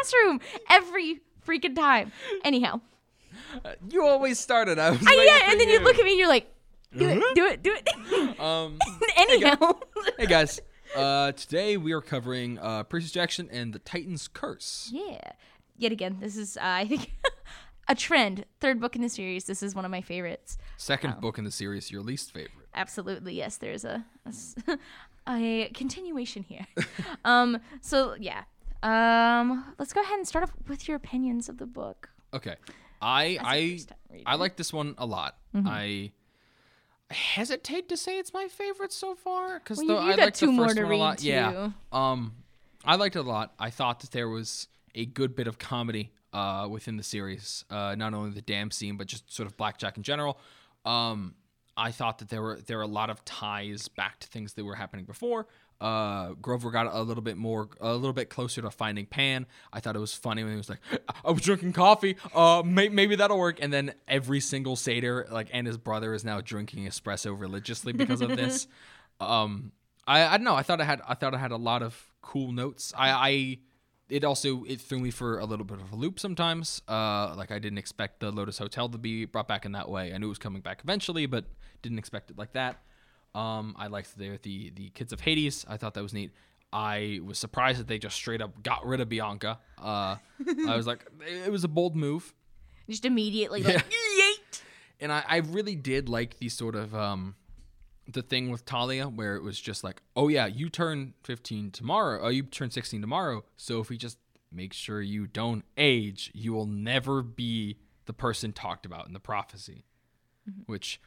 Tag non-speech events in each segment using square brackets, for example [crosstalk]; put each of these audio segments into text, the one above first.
classroom every freaking time. Anyhow, You always started. I was yeah, and then you you look at me and you're like, do it, do it, do it. [laughs] Um, Anyhow, hey guys. Uh, today we are covering uh, Percy Jackson and the Titan's Curse. yeah. Yet again, this is uh, I think [laughs] a trend. Third book in the series. This is one of my favorites. Second Oh. book in the series, your least favorite. Absolutely, yes. There's a a, s- [laughs] a continuation here. um. So yeah. Um. Let's go ahead and start off with your opinions of the book. Okay, I I first time reader. I like this one a lot. Mm-hmm. I I hesitate to say it's my favorite so far because Well, though I like the first one a lot. Yeah. Um, I liked it a lot. I thought that there was a good bit of comedy uh within the series. Uh, not only the dam scene, but just sort of blackjack in general. Um, I thought that there were there were a lot of ties back to things that were happening before. Uh, Grover got a little bit more, a little bit closer to finding Pan. I thought it was funny when he was like, "I was drinking coffee. Uh, may- maybe that'll work." And then every single satyr, like, and his brother is now drinking espresso religiously because of this. [laughs] um, I, I don't know. I thought I had, I thought I had a lot of cool notes. I, I, it also it threw me for a little bit of a loop sometimes. Uh, like I didn't expect the Lotus Hotel to be brought back in that way. I knew it was coming back eventually, but didn't expect it like that. Um, I liked the the the kids of Hades. I thought that was neat. I was surprised that they just straight up got rid of Bianca. Uh, I was like, [laughs] it was a bold move, Just immediately like, yeet. and I, I really did like the sort of um, the thing with Thalia where it was just like, oh yeah, you turn 15 tomorrow. Oh, you turn 16 tomorrow. So if we just make sure you don't age, you will never be the person talked about in the prophecy, which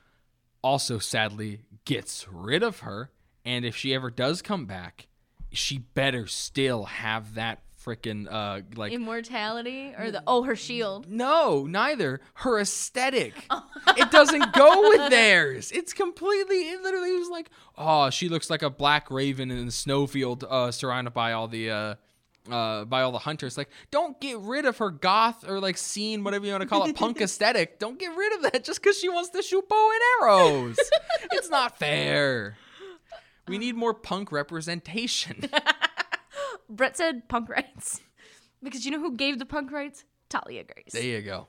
also sadly gets rid of her. And if she ever does come back, she better still have that freaking uh like Immortality or the oh her shield. no, neither. Her aesthetic. [laughs] it doesn't go with theirs. It's completely it literally was like, oh, she looks like a black raven in the snowfield uh surrounded by all the uh uh, by all the hunters, like, don't get rid of her goth or like scene, whatever you want to call it, [laughs] punk aesthetic. Don't get rid of that just because she wants to shoot bow and arrows. [laughs] it's not fair. We need more punk representation. [laughs] Brett said punk rights because you know who gave the punk rights? Thalia Grace. there you go.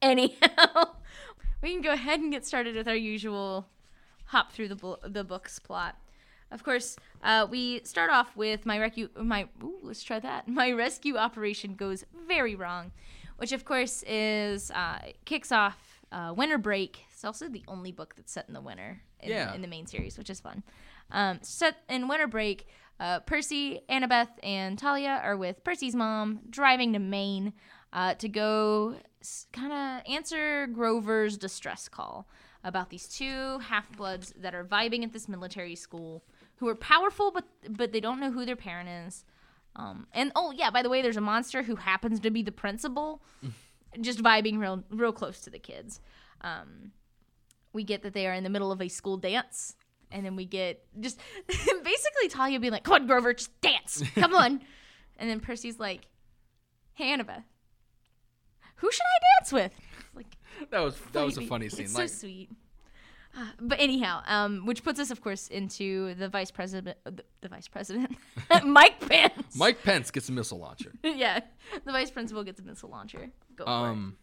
Anyhow, we can go ahead and get started with our usual hop through the bo- the book's plot. Of course, uh, we start off with my rescue. My ooh, let's try that. [laughs] My rescue operation goes very wrong, which of course is uh, kicks off uh, winter break. It's also the only book that's set in the winter in, Yeah. in the main series, which is fun. Um, set in winter break, uh, Percy, Annabeth, and Thalia are with Percy's mom driving to Maine uh, to go kind of answer Grover's distress call about these two half bloods that are vibing at this military school who are powerful, but but they don't know who their parent is. Um, and oh yeah, by the way, there's a monster who happens to be the principal, [laughs] just vibing real real close to the kids. Um, we get that they are in the middle of a school dance, and then we get just [laughs] basically Thalia being like, "Come on, Grover, just dance, come on," [laughs] and then Percy's like, "Hey, Annabeth, who should I dance with?" Like That was that was a funny scene. It's like, so sweet. [sighs] But anyhow, um, which puts us, of course, into the vice president, uh, the, the vice president, [laughs] [laughs] Mike Pence. Mike Pence gets a missile launcher. [laughs] yeah, the vice principal gets a missile launcher. Go for it. Um,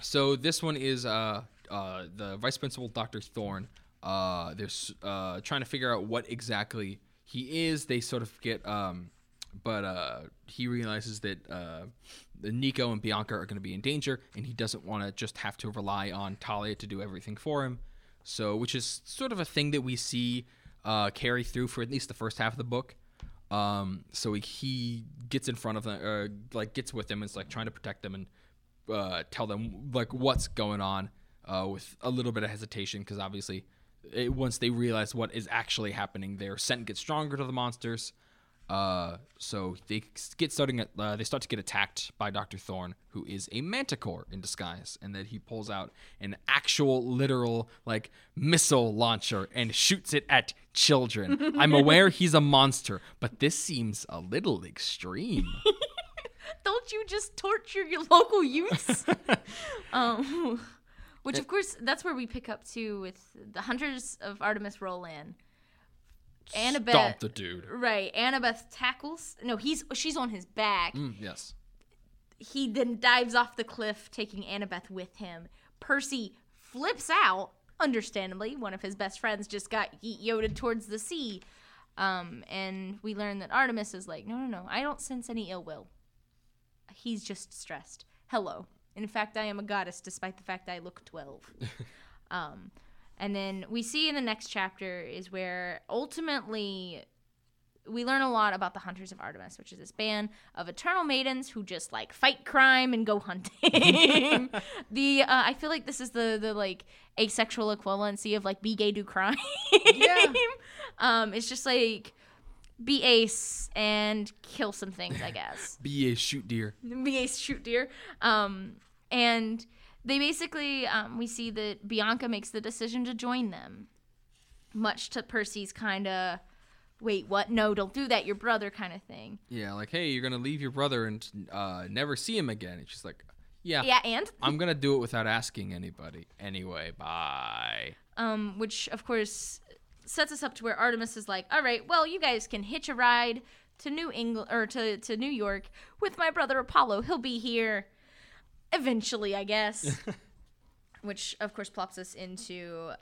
so this one is uh, uh, the vice principal, Dr. Thorn. Uh, they're uh, trying to figure out what exactly he is. They sort of get, um, but uh, he realizes that uh, the Nico and Bianca are going to be in danger, and he doesn't want to just have to rely on Thalia to do everything for him. So, which is sort of a thing that we see uh, carry through for at least the first half of the book. Um, so he, he gets in front of them, uh, like gets with them, and is like trying to protect them and uh, tell them like what's going on uh, with a little bit of hesitation because obviously it, once they realize what is actually happening, their scent gets stronger to the monsters. Uh, so they get starting at, uh, they start to get attacked by Doctor Thorn, who is a manticore in disguise, and that he pulls out an actual literal like missile launcher and shoots it at children. [laughs] I'm aware he's a monster, but this seems a little extreme. [laughs] Don't you just torture your local youths? [laughs] um, which, of course, that's where we pick up too with the Hunters of Artemis Roland. Annabeth. Stomp the dude. Right, Annabeth tackles. No, he's she's on his back. Mm, yes. He then dives off the cliff, taking Annabeth with him. Percy flips out. Understandably, one of his best friends just got yoted towards the sea. Um, and we learn that Artemis is like, no, no, no, I don't sense any ill will. He's just stressed. Hello. In fact, I am a goddess, despite the fact I look 12. [laughs] um, and then we see in the next chapter is where ultimately we learn a lot about the Hunters of Artemis, which is this band of eternal maidens who just like fight crime and go hunting. [laughs] the uh, I feel like this is the the like asexual equivalency of like be gay do crime. Yeah. [laughs] um, it's just like be ace and kill some things, I guess. [laughs] Be ace shoot deer. be ace shoot deer. Um, and they basically um, we see that Bianca makes the decision to join them, much to Percy's kind of wait what no don't do that your brother kind of thing. Yeah, like, hey, you're gonna leave your brother and uh, never see him again. And she's like, yeah, Yeah, and I'm gonna do it without asking anybody. Anyway, bye. um, which of course sets us up to where Artemis is like, all right, well, you guys can hitch a ride to New England or to to New York with my brother Apollo. He'll be here eventually, I guess. [laughs] which of course plops us into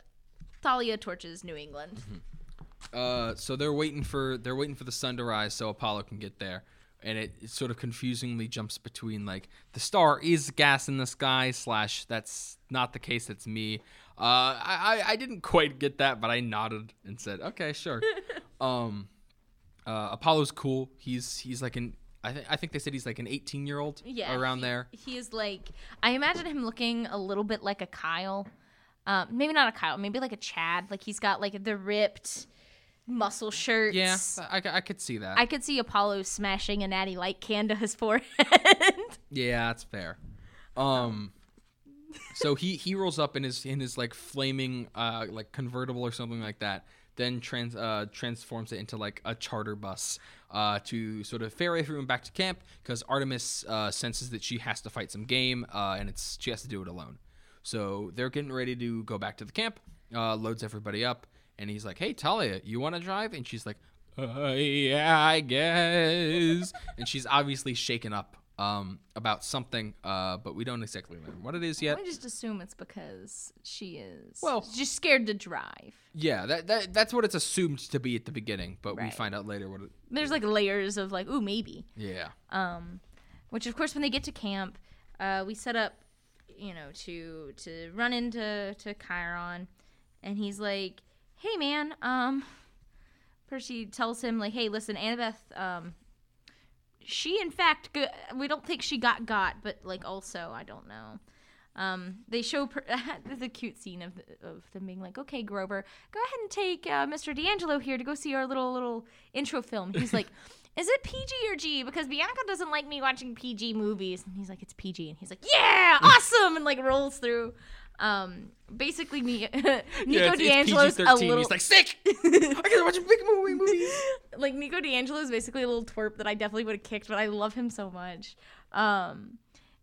Thalia torches New England. Uh, so they're waiting for they're waiting for the sun to rise so Apollo can get there, and it, it sort of confusingly jumps between like the star is gas in the sky slash that's not the case. That's me. Uh, I, I I didn't quite get that, but I nodded and said, okay, sure. [laughs] um, uh, Apollo's cool. He's he's like an I think I think they said he's like an 18 year old Yeah, around he- there. He is like I imagine him looking a little bit like a Kyle. Um, maybe not a Kyle, maybe like a Chad. Like he's got like the ripped muscle shirts. Yeah, I, I could see that. I could see Apollo smashing a natty light can to his [laughs] forehead. Yeah, that's fair. Um, so he he rolls up in his in his like flaming uh like convertible or something like that. Then trans uh transforms it into like a charter bus uh to sort of ferry everyone back to camp because Artemis uh senses that she has to fight some game uh and it's she has to do it alone. So they're getting ready to go back to the camp. Uh, loads everybody up, and he's like, "Hey Thalia, you want to drive?" And she's like, uh, "Yeah, I guess." and she's obviously shaken up um, about something, uh, but we don't exactly learn what it is yet. I just assume it's because she is Well- she's scared to drive. Yeah, that, that that's what it's assumed to be at the beginning, but we find out later what it. There's like layers of like, ooh, maybe. Yeah. Um, which of course when they get to camp, uh, we set up, you know, to to run into to Chiron, and he's like, "Hey man, um," Percy tells him like, "Hey, listen, Annabeth, um." She, in fact, we don't think she got got, but like also, I don't know. Um, they show per- [laughs] the cute scene of of them being like, "Okay, Grover, go ahead and take uh, Mr. di Angelo here to go see our little little intro film." He's like, [laughs] "Is it PG or G?" Because Bianca doesn't like me watching PG movies, and he's like, "It's PG," and he's like, "Yeah, [laughs] awesome!" and like rolls through. Um, basically, me, [laughs] Nico yeah, di Angelo's a little He's like sick. I gotta watch big movie movies. [laughs] like Nico di Angelo is basically a little twerp that I definitely would have kicked, but I love him so much. Um,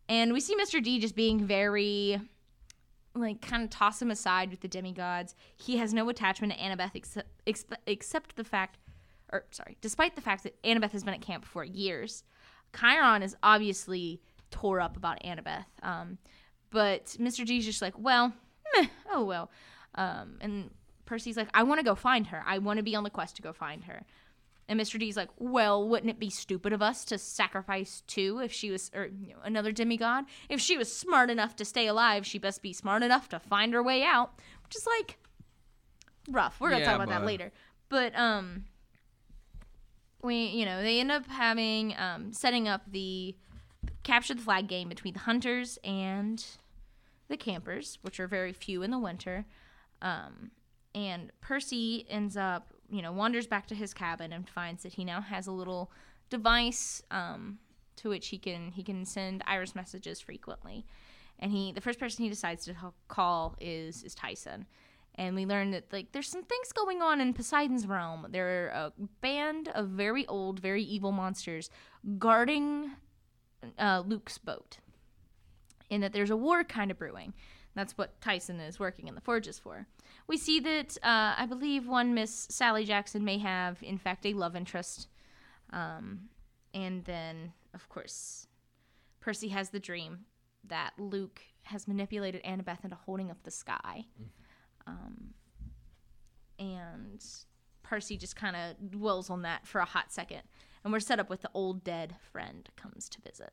and we see Mr. D just being very, like, kind of toss him aside with the demigods. He has no attachment to Annabeth except, except the fact, or sorry, despite the fact that Annabeth has been at camp for years. Chiron is obviously tore up about Annabeth. Um, but Mr. G's just like, well, meh, oh well. Um, and Percy's like, I want to go find her. I want to be on the quest to go find her. And Mr. D's like, well, wouldn't it be stupid of us to sacrifice two if she was, or you know, another demigod? If she was smart enough to stay alive, she best be smart enough to find her way out. Which is like rough. We're gonna Yeah, talk about that later. But um, we, you know, they end up having um, setting up the capture the flag game between the hunters and the campers, which are very few in the winter. Um, and Percy ends up, you know, wanders back to his cabin and finds that he now has a little device um, to which he can he can send iris messages frequently. And he the first person he decides to call is is Tyson. And we learn that like there's some things going on in Poseidon's realm. There are a band of very old, very evil monsters guarding uh, Luke's boat, in that there's a war kind of brewing. That's what Tyson is working in the forges for. We see that uh, I believe one Miss Sally Jackson may have, in fact, a love interest. Um, and then, of course, Percy has the dream that Luke has manipulated Annabeth into holding up the sky. Um, and Percy just kind of dwells on that for a hot second. And we're set up with the old dead friend comes to visit.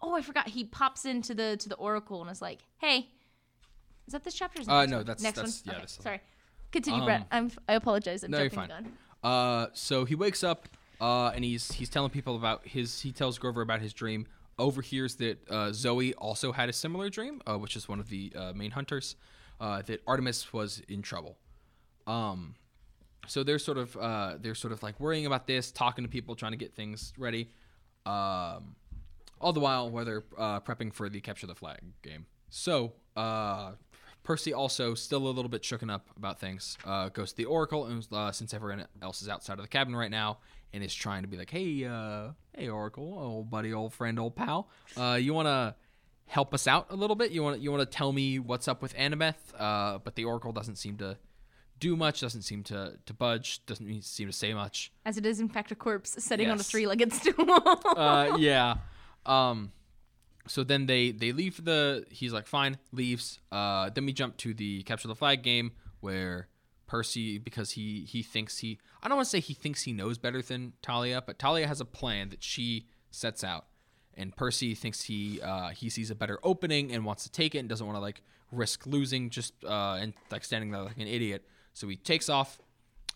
Oh, I forgot. He pops into the to the oracle and is like, "Hey, is that this chapter? or is it Uh, next no, one? that's- next that's- one. yeah, okay, sorry. Continue, Um, Brett. I'm I apologize. I'm no, you're jumping fine. the gun. Uh, so he wakes up, uh, and he's he's telling people about his. He tells Grover about his dream. Overhears that uh, Zoe also had a similar dream, uh, which is one of the uh, main hunters. Uh, that Artemis was in trouble. Um, so they're sort of uh, they're sort of like worrying about this, talking to people, trying to get things ready. Um, all the while while they're uh, prepping for the capture the flag game. So uh, Percy also still a little bit shooken up about things. Uh, goes to the Oracle, and uh, since everyone else is outside of the cabin right now, and is trying to be like, "Hey, uh, hey, Oracle, old buddy, old friend, old pal, you want to help us out a little bit? You want you want to tell me what's up with Annabeth?" But the Oracle doesn't seem to do much, doesn't seem to to budge, doesn't seem to say much. As it is, in fact, a corpse sitting on a three-legged stool. [laughs] uh, yeah. Um, so then they they leave the. He's like, fine, leaves. Uh, then we jump to the capture the flag game where Percy, because he he thinks he. I don't want to say he thinks he knows better than Thalia, but Thalia has a plan that she sets out, and Percy thinks he uh, he sees a better opening and wants to take it and doesn't want to like risk losing just uh, and like standing there like an idiot. So he takes off,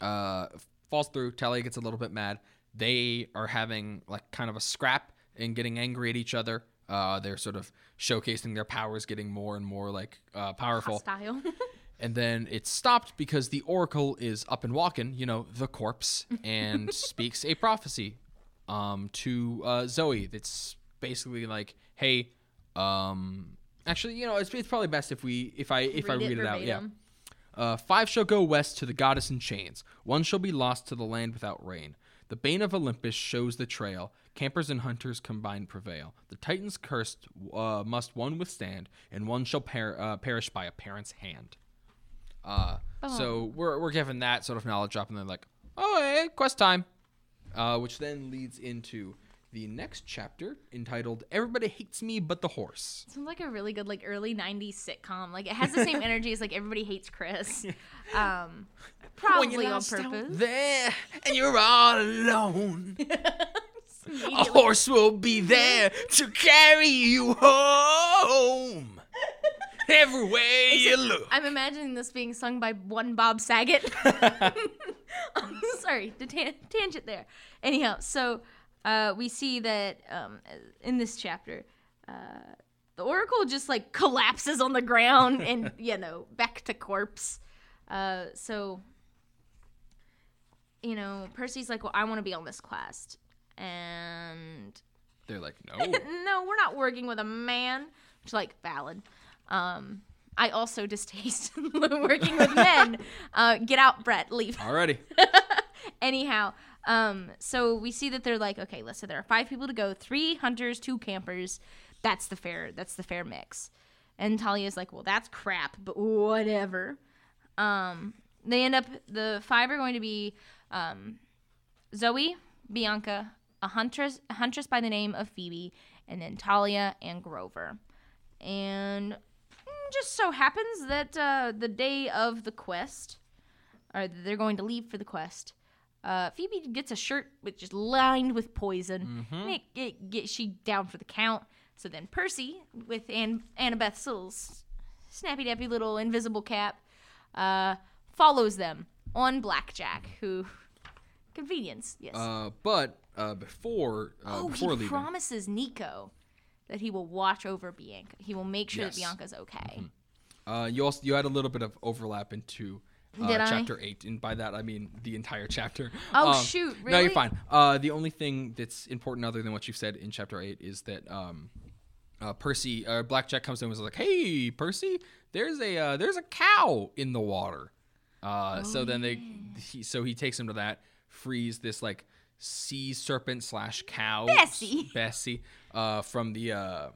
uh, falls through. Thalia gets a little bit mad. They are having like kind of a scrap and getting angry at each other. Uh, they're sort of showcasing their powers, getting more and more like uh, powerful. Style. [laughs] And then it's stopped because the Oracle is up and walking, you know, the corpse, and [laughs] speaks a prophecy um, to uh, Zoe. That's basically like, hey, um, actually, you know, it's, it's probably best if we if I if I read it, out, yeah. Uh, five shall go west to the goddess in chains. One shall be lost to the land without rain. The bane of Olympus shows the trail. Campers and hunters combined prevail. The Titans cursed uh, must one withstand, and one shall per- uh, perish by a parent's hand. Uh, so we're, we're given that sort of knowledge drop, and they're like, oh, hey, quest time. Uh, which then leads into the next chapter entitled "Everybody Hates Me But the Horse." Sounds like a really good like early '90s sitcom. Like it has the same [laughs] energy as like Everybody Hates Chris. [laughs] Um, probably on purpose. there and you're all alone. [laughs] A horse will be there to carry you home. Everywhere you look. I'm imagining this being sung by one Bob Saget. I'm sorry, the tan- tangent there. Anyhow, so uh, we see that um, in this chapter, uh, the Oracle just like collapses on the ground [laughs] and you know back to corpse. Uh, so you know, Percy's like, "Well, I want to be on this quest," and They're like, no. [laughs] no, we're not working with a man. Which, like, valid. Um, I also distaste [laughs] working with men. Uh, get out, Brett. Leave. Alrighty. Anyhow, um, so we see that they're like, okay, listen, there are five people to go, three hunters, two campers. That's the fair. That's the fair mix. And Thalia's like, well, that's crap, but whatever. Um, they end up the five are going to be um, Zoe, Bianca, a huntress, a huntress by the name of Phoebe, and then Thalia and Grover. And mm, just so happens that uh, the day of the quest, or they're going to leave for the quest. Uh, Phoebe gets a shirt which is lined with poison. And it, it gets she down for the count. So then Percy, with Ann, Annabeth's little snappy dappy little invisible cap, uh, follows them on Blackjack, who convenience, yes. Uh, but uh, before uh, oh, before he leaving, promises Nico that he will watch over Bianca. He will make sure Yes. that Bianca's okay. uh, you also you had a little bit of overlap into uh, Did I? chapter eight, and by that I mean the entire chapter. [laughs] Oh, Um, shoot, No, you're fine. Uh, the only thing that's important other than what you said in chapter eight is that um, uh, Percy, uh, Blackjack comes in and was like, "Hey, Percy, there's a uh, there's a cow in the water." Uh, so then they, he, so he takes him to that, frees this like sea serpent slash cow, Bessie. [laughs] Bessie, uh, from the uh,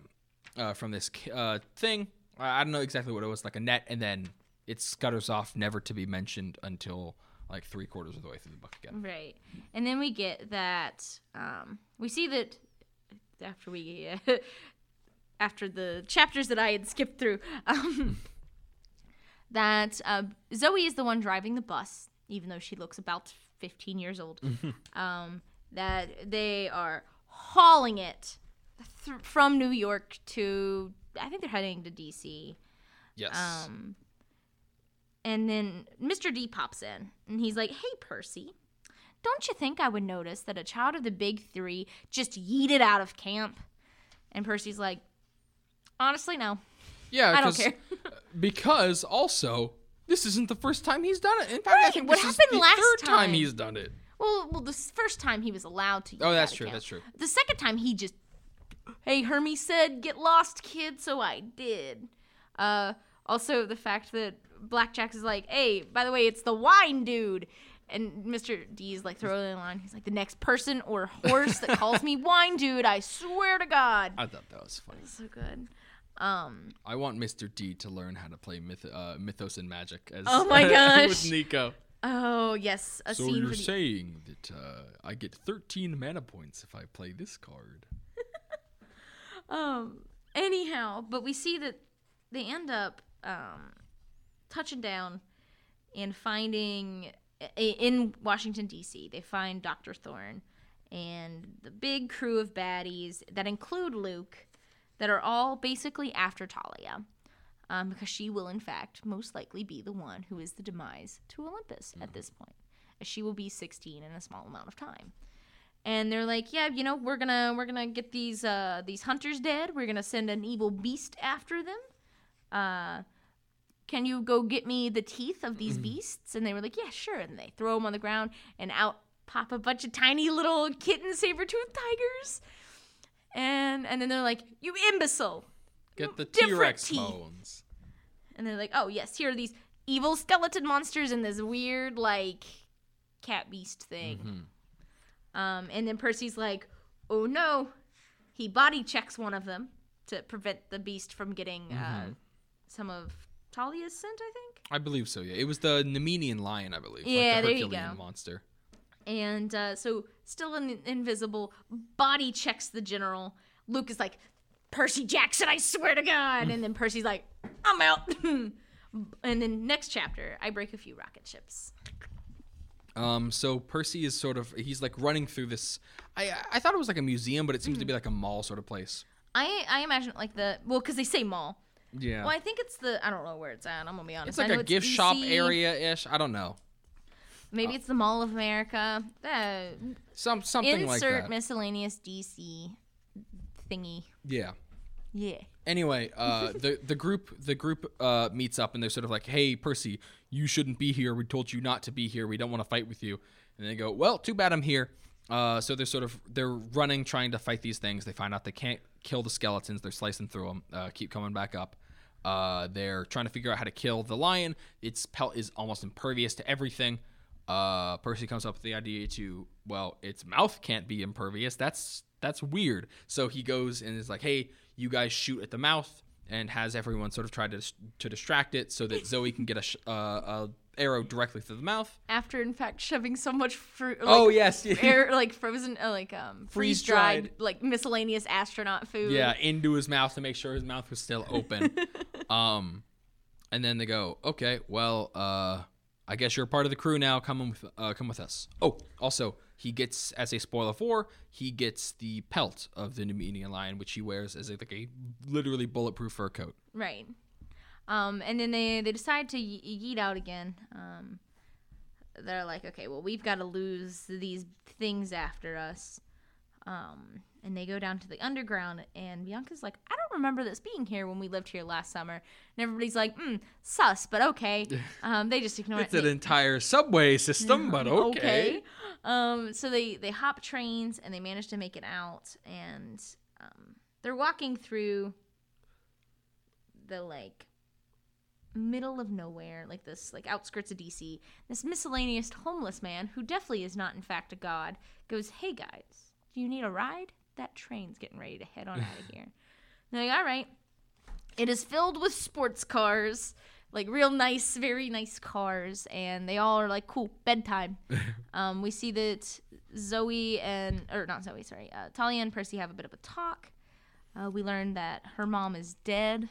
uh, from this uh, thing. I don't know exactly what it was, like a net, and then it scutters off, never to be mentioned until like three quarters of the way through the book again. Right. And then we get that um, we see that after we [laughs] after the chapters that I had skipped through [laughs] um, that uh, Zoe is the one driving the bus, even though she looks about 15 years old. [laughs] um, that they are hauling it th- from New York to I think they're heading to DC. Yes. Um, and then Mr. D pops in and he's like, Hey, Percy, don't you think I would notice that a child of the big three just yeeted out of camp? And Percy's like, Honestly, no. yeah, I don't care. because also this isn't the first time he's done it. In fact, I Right, think what happened the last third time time? he's done it. Well, well, the first time he was allowed to. yeet Oh, that's true, camp. that's true. The second time he just, hey, Hermes said, get lost, kid, so I did. Uh, also, the fact that Blackjack is like, hey, by the way, it's the wine dude. And Mr. D's like throwing in line. He's like, the next person or horse that calls me [laughs] wine dude, I swear to God. I thought that was funny. So good. Um, I want Mr. D to learn how to play myth- uh, Mythos and Magic as Oh [laughs] my gosh. with Nico. oh, yes. A So scene you're the saying that uh, I get 13 mana points if I play this card? [laughs] Um. Anyhow, but we see that they end up um, touching down and finding in Washington D.C. They find Doctor Thorn and the big crew of baddies that include Luke, that are all basically after Thalia. Um, because she will, in fact, most likely be the one who is the demise to Olympus at this point, as she will be 16 in a small amount of time and they're like, "Yeah, you know, we're gonna we're gonna get these uh these hunters dead. We're gonna send an evil beast after them. Uh, can you go get me the teeth of these beasts?" And they were like, "Yeah, sure." And they throw them on the ground, and out pop a bunch of tiny little kitten saber tooth tigers. And and then they're like, "You imbecile!" Get the T-Rex teeth. bones. And they're like, "Oh yes, here are these evil skeleton monsters and this weird like cat beast thing." Mhm. Um, and then Percy's like, "Oh no!" He body checks one of them to prevent the beast from getting uh, Mhm. Some of Thalia's scent. I think. I believe so. Yeah, it was the Nemenian lion, I believe. Yeah, like the there you go. monster. And uh, so, still in- invisible, body checks the general. Luke is like, "Percy Jackson, I swear to God!" and then Percy's like, "I'm out." [laughs] and then next chapter, I break a few rocket ships. Um, so Percy is sort of he's like running through this. I I thought it was like a museum, but it seems to Mm. be like a mall sort of place. I I imagine like the well, because they say mall. Yeah, Well, I think it's the I don't know where it's at. I'm gonna be honest. it's like a gift shop area ish. I don't know. Maybe it's the Mall of America. Uh, Some something like insert that. miscellaneous DC thingy. yeah. Yeah. Anyway, [laughs] uh, the the group the group uh, meets up and they're sort of like, "Hey, Percy, you shouldn't be here. We told you not to be here. We don't want to fight with you." And they go, "Well, too bad I'm here." Uh, so they're sort of they're running, trying to fight these things. They find out they can't kill the skeletons. They're slicing through them. Uh, keep coming back up. Uh, they're trying to figure out how to kill the lion. Its pelt is almost impervious to everything. Uh, Percy comes up with the idea to, well, its mouth can't be impervious. That's that's weird. So he goes and is like, hey, you guys shoot at the mouth, and has everyone sort of try to to distract it so that Zoe can get a, uh, a arrow directly through the mouth. After, in fact, shoving so much fruit. Like, oh yes, Air, like frozen, uh, like um, freeze dried, like miscellaneous astronaut food. yeah, into his mouth to make sure his mouth was still open. [laughs] um, and then they go, okay, well, uh, I guess you're a part of the crew now. Come with, uh, come with us. Oh, also, he gets as a spoiler for he gets the pelt of the Nemenian lion, which he wears as a, like a literally bulletproof fur coat. Right. Um, and then they they decide to ye- yeet out again. Um, they're like, okay, well, we've got to lose these things after us. Um, and they go down to the underground, and Bianca's like, I don't remember this being here when we lived here last summer. And everybody's like, hmm, sus, but okay. [laughs] Um, they just ignore It's it. It's an entire subway system, but okay. Um, so they they hop trains and they manage to make it out, and um, they're walking through the like middle of nowhere, like this like outskirts of DC. This miscellaneous homeless man, who definitely is not in fact a god, goes, "Hey guys, do you need a ride? That train's getting ready to head on out of [laughs] here." They're like, "All right." It is filled with sports cars, like real nice, very nice cars, and they all are like, cool, bedtime. [laughs] um, we see that Zoe and, or not Zoe, sorry, uh, Thalia and Percy have a bit of a talk. Uh, we learn that her mom is dead.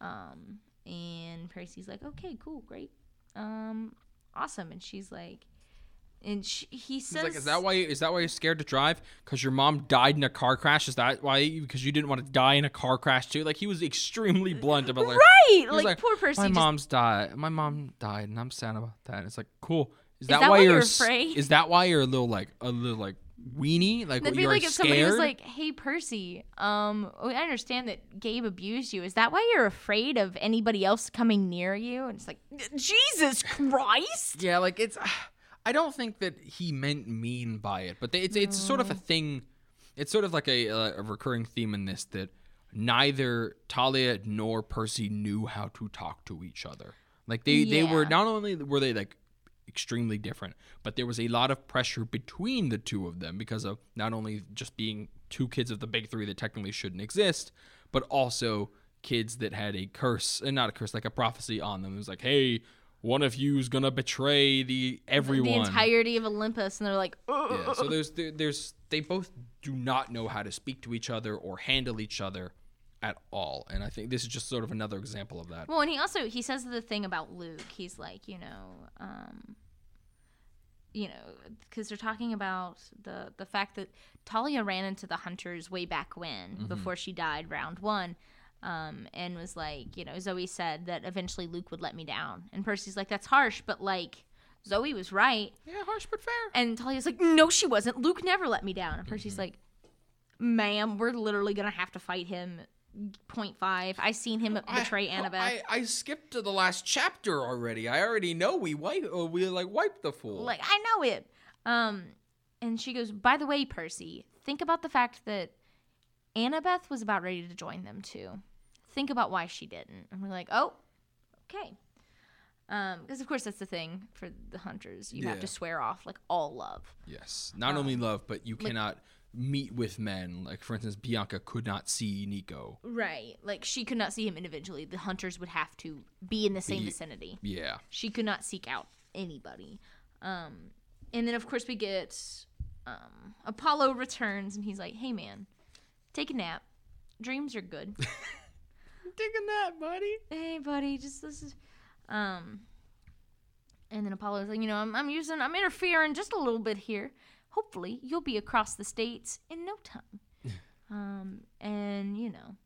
Um, and Percy's like, okay, cool, great. Um, awesome. And she's like, and she, he says, like, is that why? Is that why you're scared to drive? Because your mom died in a car crash? Is that why? Because you didn't want to die in a car crash too? Like he was extremely blunt about like, right? was Like, poor Percy. My just- mom's died. My mom died, and I'm sad about that. It's like, cool. Is that that, why why you're you're afraid? Is that why you're a little like a little like weenie? Like That'd be like if somebody was like, "Hey, Percy, um, I understand that Gabe abused you. Is that why you're afraid of anybody else coming near you?" And it's like, Jesus Christ! Yeah, like it's. [sighs] I don't think that he meant mean by it, but they, it's it's sort of a thing. It's sort of like a, a recurring theme in this that neither Thalia nor Percy knew how to talk to each other. Like they they were not only were they like extremely different, but there was a lot of pressure between the two of them because of not only just being two kids of the big three that technically shouldn't exist, but also kids that had a curse and not a curse like a prophecy on them. It was like, hey, one of you's gonna betray the everyone. The entirety of Olympus, and they're like, "Ugh." yeah. So there's there, there's they both do not know how to speak to each other or handle each other at all, and I think this is just sort of another example of that. Well, and he also he says the thing about Luke. He's like, you know, um, you know, because they're talking about the the fact that Thalia ran into the hunters way back when, before she died, round one. Um, and was like, you know, Zoe said that eventually Luke would let me down, and Percy's like, that's harsh, but like, Zoe was right, Yeah, harsh but fair. and Thalia's like, no, she wasn't. Luke never let me down, and Percy's like, ma'am, we're literally gonna have to fight him. Point five. I seen him betray I, Annabeth. I, I skipped to the last chapter already. I already know we wipe uh, we like wiped the fool. Like I know it. Um, and she goes, by the way, Percy, think about the fact that Annabeth was about ready to join them too. Think about why she didn't. And we're like, oh, okay. Um, because of course that's the thing for the hunters. You have to swear off like all love. yes, not only love, but you cannot meet with men. Like for instance, Bianca could not see Nico. Right. Like she could not see him individually. The hunters would have to be in the same Be- vicinity. Yeah, she could not seek out anybody. Um, and then of course we get um, Apollo returns and he's like, "Hey man, take a nap. Dreams are good. [laughs] digging that, buddy. hey buddy, just this is." Um, and then Apollo's like, "You know, I'm, I'm using, I'm interfering just a little bit here. Hopefully, you'll be across the states in no time." [laughs] um, and you know,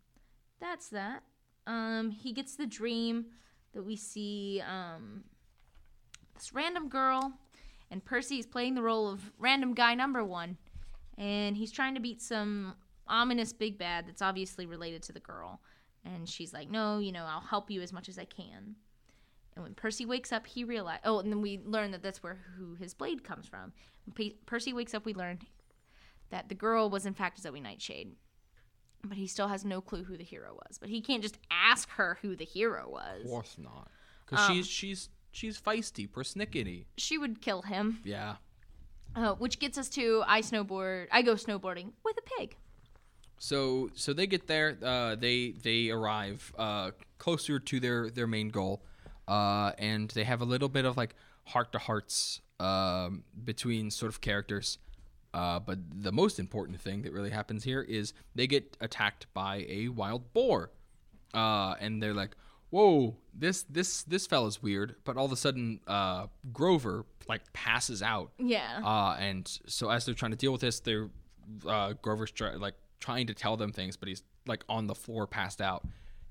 that's that. Um, he gets the dream that we see um, this random girl, and Percy is playing the role of random guy number one, and he's trying to beat some ominous big bad that's obviously related to the girl. And she's like, "No, you know, I'll help you as much as I can." And when Percy wakes up, he realize. Oh, and then we learn that that's where who his blade comes from. When Pe- Percy wakes up, we learn that the girl was in fact Zoe Nightshade, but he still has no clue who the hero was. But he can't just ask her who the hero was. Of course not, because Um, she's she's she's feisty, persnickety. She would kill him. Yeah. Uh, which gets us to I snowboard. I go snowboarding with a pig. So so they get there. Uh, they they arrive uh, closer to their their main goal, uh, and they have a little bit of like heart to hearts um, between sort of characters. Uh, but the most important thing that really happens here is they get attacked by a wild boar, uh, and they're like, "Whoa, this this this fella's weird." But all of a sudden, uh, Grover like passes out, Yeah. uh, and so as they're trying to deal with this, they're uh, Grover's try- like trying to tell them things, but he's like on the floor, passed out.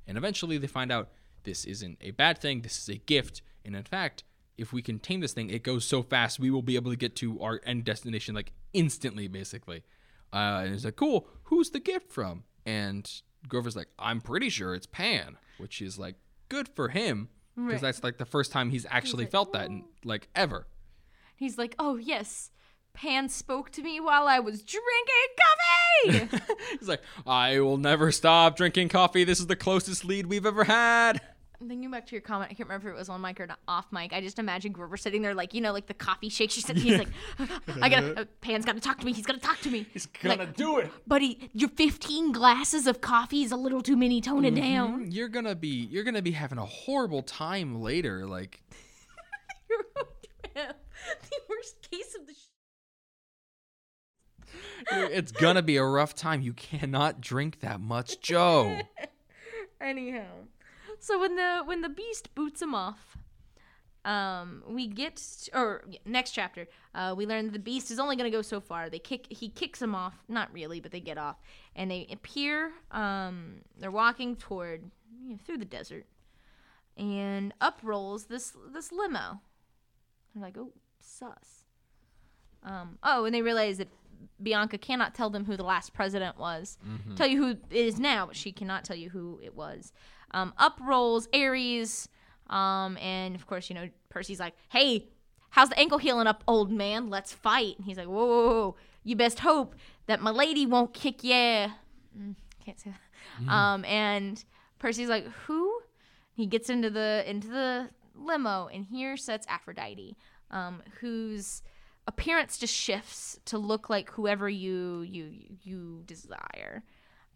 And eventually, they find out this isn't a bad thing. This is a gift, and in fact, if we can tame this thing, it goes so fast we will be able to get to our end destination like instantly, basically. Uh, and it's like, cool. Who's the gift from? And Grover's like, I'm pretty sure it's Pan, which is like good for him because Right. that's like the first time he's actually like, felt that in like ever. He's like, oh yes, Pan spoke to me while I was drinking coffee. [laughs] He's like, I will never stop drinking coffee. This is the closest lead we've ever had. Thinking back to your comment, I can't remember if it was on mic or not, off mic. I just imagine Grover sitting there, like you know, like the coffee shake. She's he's like, [laughs] I gotta, uh, Pan's gotta talk to me. He's gotta talk to me. He's gonna do it. buddy, your 15 glasses of coffee is a little too many. Tone it down. You're gonna be you're gonna be having a horrible time later. Like [laughs] You're going to have the worst case of the. Sh- it's gonna be a rough time. You cannot drink that much, Joe. [laughs] Anyhow, so when the when the beast boots him off, um, we get or yeah, next chapter, uh, we learn that the beast is only gonna go so far. They kick he kicks him off, not really, but they get off, and they appear. Um, they're walking toward you know, through the desert, and up rolls this this limo. They're like, oh, sus. Um, oh, and they realize that Bianca cannot tell them who the last president was. Tell you who it is now, but she cannot tell you who it was. Um, up rolls Ares, um, and of course, you know, Percy's like, hey, how's the ankle healing up, old man? Let's fight. And he's like, whoa, whoa, whoa. you best hope that my lady won't kick ya. Mm, can't say that. Um, and Percy's like, who? He gets into the into the limo, and here sits Aphrodite, um, whose appearance just shifts to look like whoever you you you desire.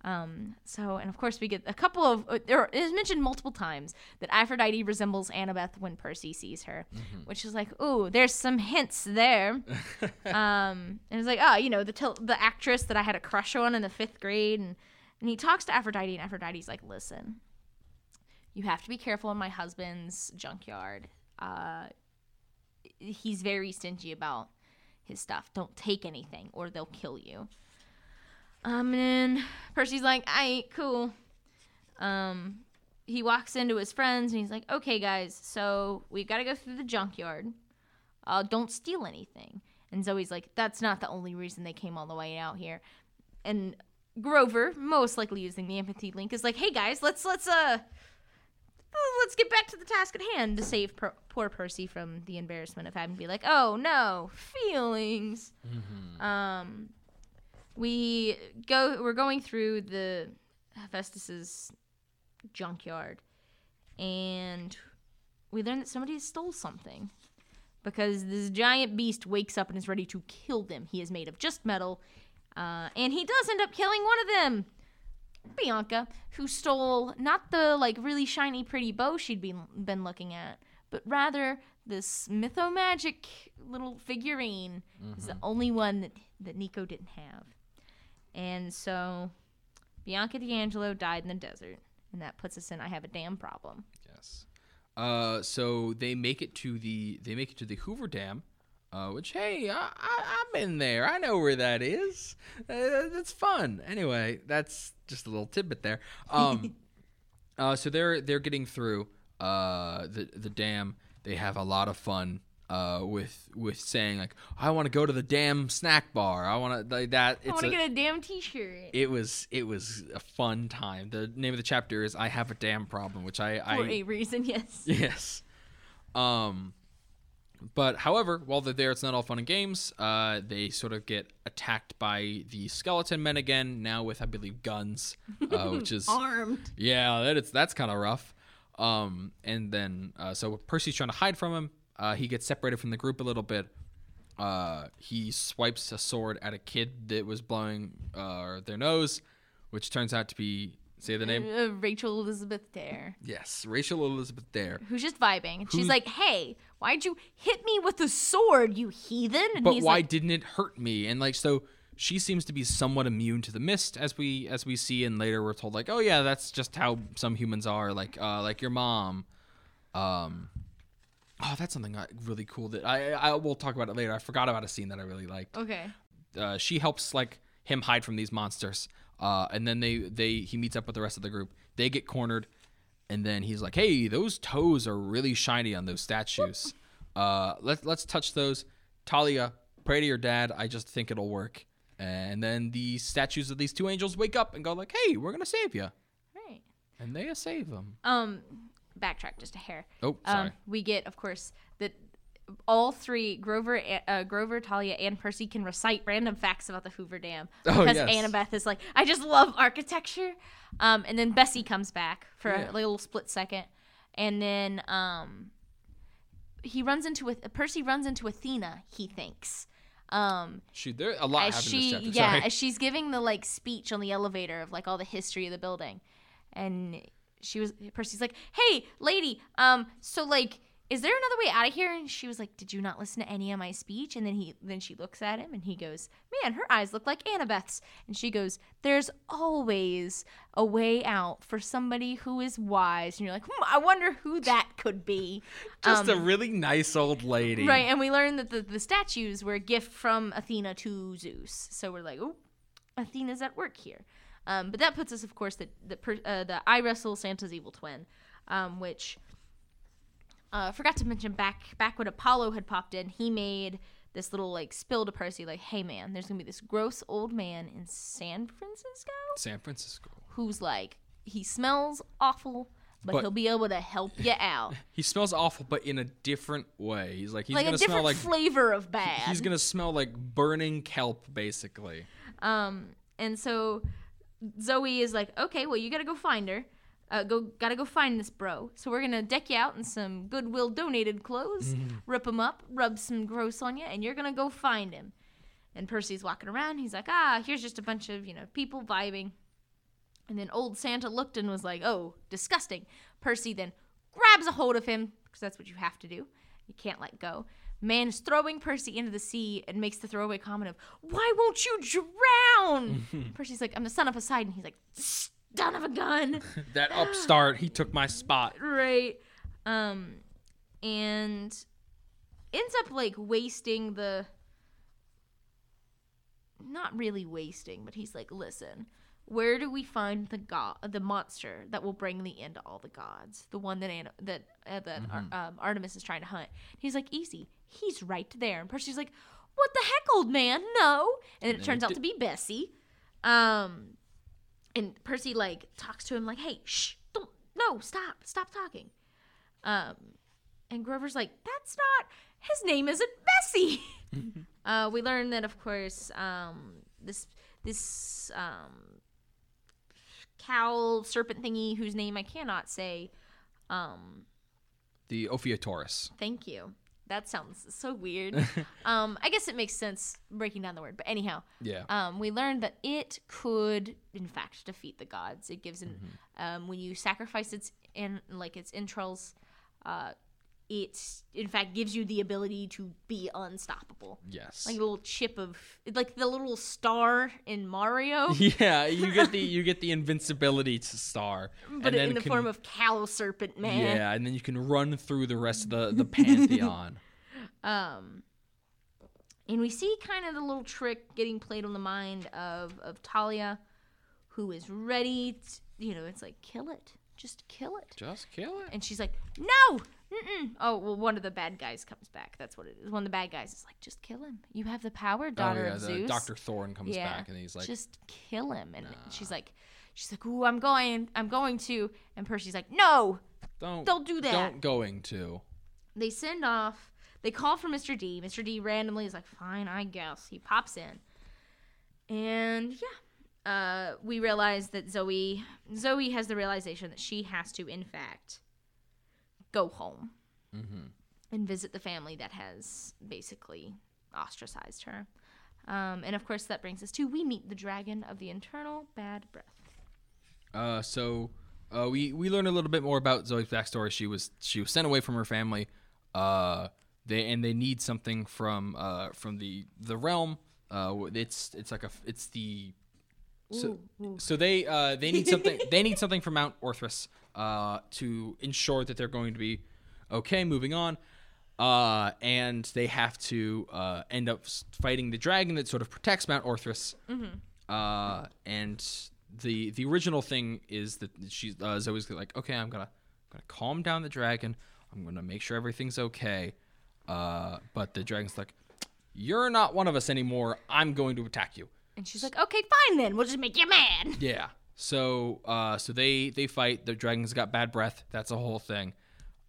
Um, so, and of course, we get a couple of. Uh, there it is mentioned multiple times that Aphrodite resembles Annabeth when Percy sees her, which is like, ooh, there's some hints there. [laughs] um, and it's like, oh, you know, the tel- the actress that I had a crush on in the fifth grade, and and he talks to Aphrodite, and Aphrodite's like, listen, you have to be careful in my husband's junkyard. Uh, he's very stingy about his stuff. Don't take anything, or they'll kill you. Um, and then Percy's like, I ain't cool. Um, he walks into his friends and he's like, okay, guys, so we've gotta go through the junkyard. Uh, don't steal anything. And Zoe's like, that's not the only reason they came all the way out here. And Grover, most likely using the empathy link, is like, hey guys, let's let's uh let's get back to the task at hand to save per- poor Percy from the embarrassment of having to be like, oh no, feelings. Um, we go. We're going through the Hephaestus's junkyard, and we learn that somebody stole something because this giant beast wakes up and is ready to kill them. He is made of just metal, uh, and he does end up killing one of them. Bianca, who stole not the like really shiny pretty bow she'd been been looking at, but rather this Mythomagic little figurine is the only one that, that Nico didn't have. And so Bianca di Angelo died in the desert, and that puts us in I have a damn problem. Yes. Uh, so they make it to the they make it to the Hoover Dam, uh, which hey, I, I I've been there. I know where that is. Uh, that's fun. Anyway, that's just a little tidbit there. Um, [laughs] uh, so they're they're getting through uh the the dam. They have a lot of fun. Uh, with with saying like I want to go to the damn snack bar. I want to like that. I want to get a damn T-shirt. it was it was a fun time. The name of the chapter is I have a damn problem, which I I For a reason, yes. [laughs] Yes. Um, but however, while they're there, it's not all fun and games. Uh, they sort of get attacked by the skeleton men again. Now with I believe guns, uh, [laughs] which is Armed. yeah, that is that's kind of rough. Um, and then uh, so Percy's trying to hide from him. Uh, he gets separated from the group a little bit. Uh, he swipes a sword at a kid that was blowing uh, their nose, which turns out to be say the name. Uh, Rachel Elizabeth Dare, Yes, Rachel Elizabeth Dare. who's just vibing. And She's like, "Hey, why'd you hit me with a sword, you heathen?" And but why like, didn't it hurt me and like so she seems to be somewhat immune to the mist as we as we see and later we're told like oh yeah that's just how some humans are like uh like your mom um oh that's something uh, really cool that i i will talk about it later. I forgot about a scene that i really liked "Okay, uh, she helps like him hide from these monsters uh and then they they he meets up with the rest of the group. They get cornered and then he's like hey those toes are really shiny on those statues. [laughs] Uh let, let's touch those. Thalia pray to your dad. I just think it'll work. And then the statues of these two angels wake up and go like hey we're gonna save you right." and they save them Um, backtrack just a hair. oh sorry Um, we get, of course, that all three Grover, uh, Grover, Thalia, and Percy can recite random facts about the Hoover Dam [laughs] Oh, because yes. Annabeth is like, I just love architecture. Um, and then Bessie comes back for Yeah. a little split second, and then um, he runs into a Percy runs into Athena. He thinks. Um, She there a lot happened she this chapter. yeah she's giving the like speech on the elevator of like all the history of the building and she was percy's like hey lady um so like is there another way out of here and she was like did you not listen to any of my speech and then he then she looks at him and he goes man her eyes look like annabeth's and she goes there's always a way out for somebody who is wise and you're like hmm, i wonder who that could be [laughs] Just a Um, really nice old lady. Right, and we learned that the, the statues were a gift from Athena to Zeus. So we're like, oh, Athena's at work here. Um, but that puts us, of course, the the, uh, the I wrestle Santa's evil twin, um, which uh, forgot to mention back back when Apollo had popped in, he made this little like spill to Percy, like, hey man, there's gonna be this gross old man in San Francisco San Francisco. who's like he smells awful, but, But- he'll be able to help you [laughs] out, He smells awful, but in a different way. He's like he's going to smell like a gonna smell different like flavor of bad. he's gonna smell like burning kelp, basically. Um, and so Zoe is like, okay, well, you gotta go find her. Uh, go, gotta go find this bro. So we're gonna deck you out in some Goodwill donated clothes, rip them up, rub some gross on you, and you're gonna go find him. And Percy's walking around. He's like, ah, here's just a bunch of you know people vibing. And then old Santa looked and was like, oh, disgusting. Percy then grabs a hold of him because that's what you have to do. You can't let go. Man is throwing Percy into the sea and makes the throwaway comment of, Why won't you drown? [laughs] Percy's like, I'm the son of Poseidon. He's like, Son of a gun. [laughs] That upstart, he took my spot. [laughs] right. Um, and ends up like wasting the. Not really wasting, but he's like, Listen, where do we find the god, the monster that will bring the end to all the gods? The one that that uh, that Ar- um, Artemis is trying to hunt. He's like, easy. He's right there. And Percy's like, what the heck, old man? No. And it turns out to be Bessie. Um, and Percy like talks to him like, hey, shh, don't, no, stop, stop talking. Um, and Grover's like, that's not. His name isn't Bessie. [laughs] uh, we learn that, of course, um, this this um, cow serpent thingy whose name I cannot say. Um, The Ophiotaurus. thank you. That sounds so weird. [laughs] um, I guess it makes sense breaking down the word, but anyhow, Yeah. um, we learned that it could, in fact, defeat the gods. It gives, an, Mm-hmm. um, when you sacrifice its in like its entrails, uh, it in fact gives you the ability to be unstoppable. yes. Like a little chip of, like the little star in Mario, [laughs] yeah, you get the [laughs] you get the invincibility to star, but in the can- form of cow serpent man. yeah, and then you can run through the rest of the the [laughs] pantheon. Um, and we see kind of the little trick getting played on the mind of of Talia, who is ready. To, you know, it's like kill it, just kill it. Just kill it. And she's like, no. Mm-mm. Oh well, one of the bad guys comes back. That's what it is. One of the bad guys is like, just kill him. You have the power, daughter oh yeah, of Zeus. Doctor Thorn comes yeah, back and he's like, just kill him. And she's like, she's like, ooh, I'm going, I'm going to. And Percy's like, no, don't don't do that. Don't going to. they send off they call for mr d mr d randomly is like fine i guess he pops in and yeah uh, we realize that zoe zoe has the realization that she has to in fact go home Mm-hmm. and visit the family that has basically ostracized her um, and of course that brings us to we meet the dragon of the internal bad breath Uh, so uh, we we learn a little bit more about Zoe's backstory. She was she was sent away from her family. Uh, they and they need something from uh from the the realm. Uh, it's it's like a it's the so, so they uh they need something [laughs] they need something from Mount Othrys uh to ensure that they're going to be okay moving on. Uh, and they have to uh, end up fighting the dragon that sort of protects Mount Othrys. Uh, and the the original thing is that she's uh, Zoe's like, okay, I'm gonna I'm gonna calm down the dragon. I'm gonna make sure everything's okay. Uh, but the dragon's like, you're not one of us anymore. I'm going to attack you. And she's like okay fine then we'll just make you mad [laughs] Yeah. So uh so they they fight. The dragon's got bad breath. That's a whole thing.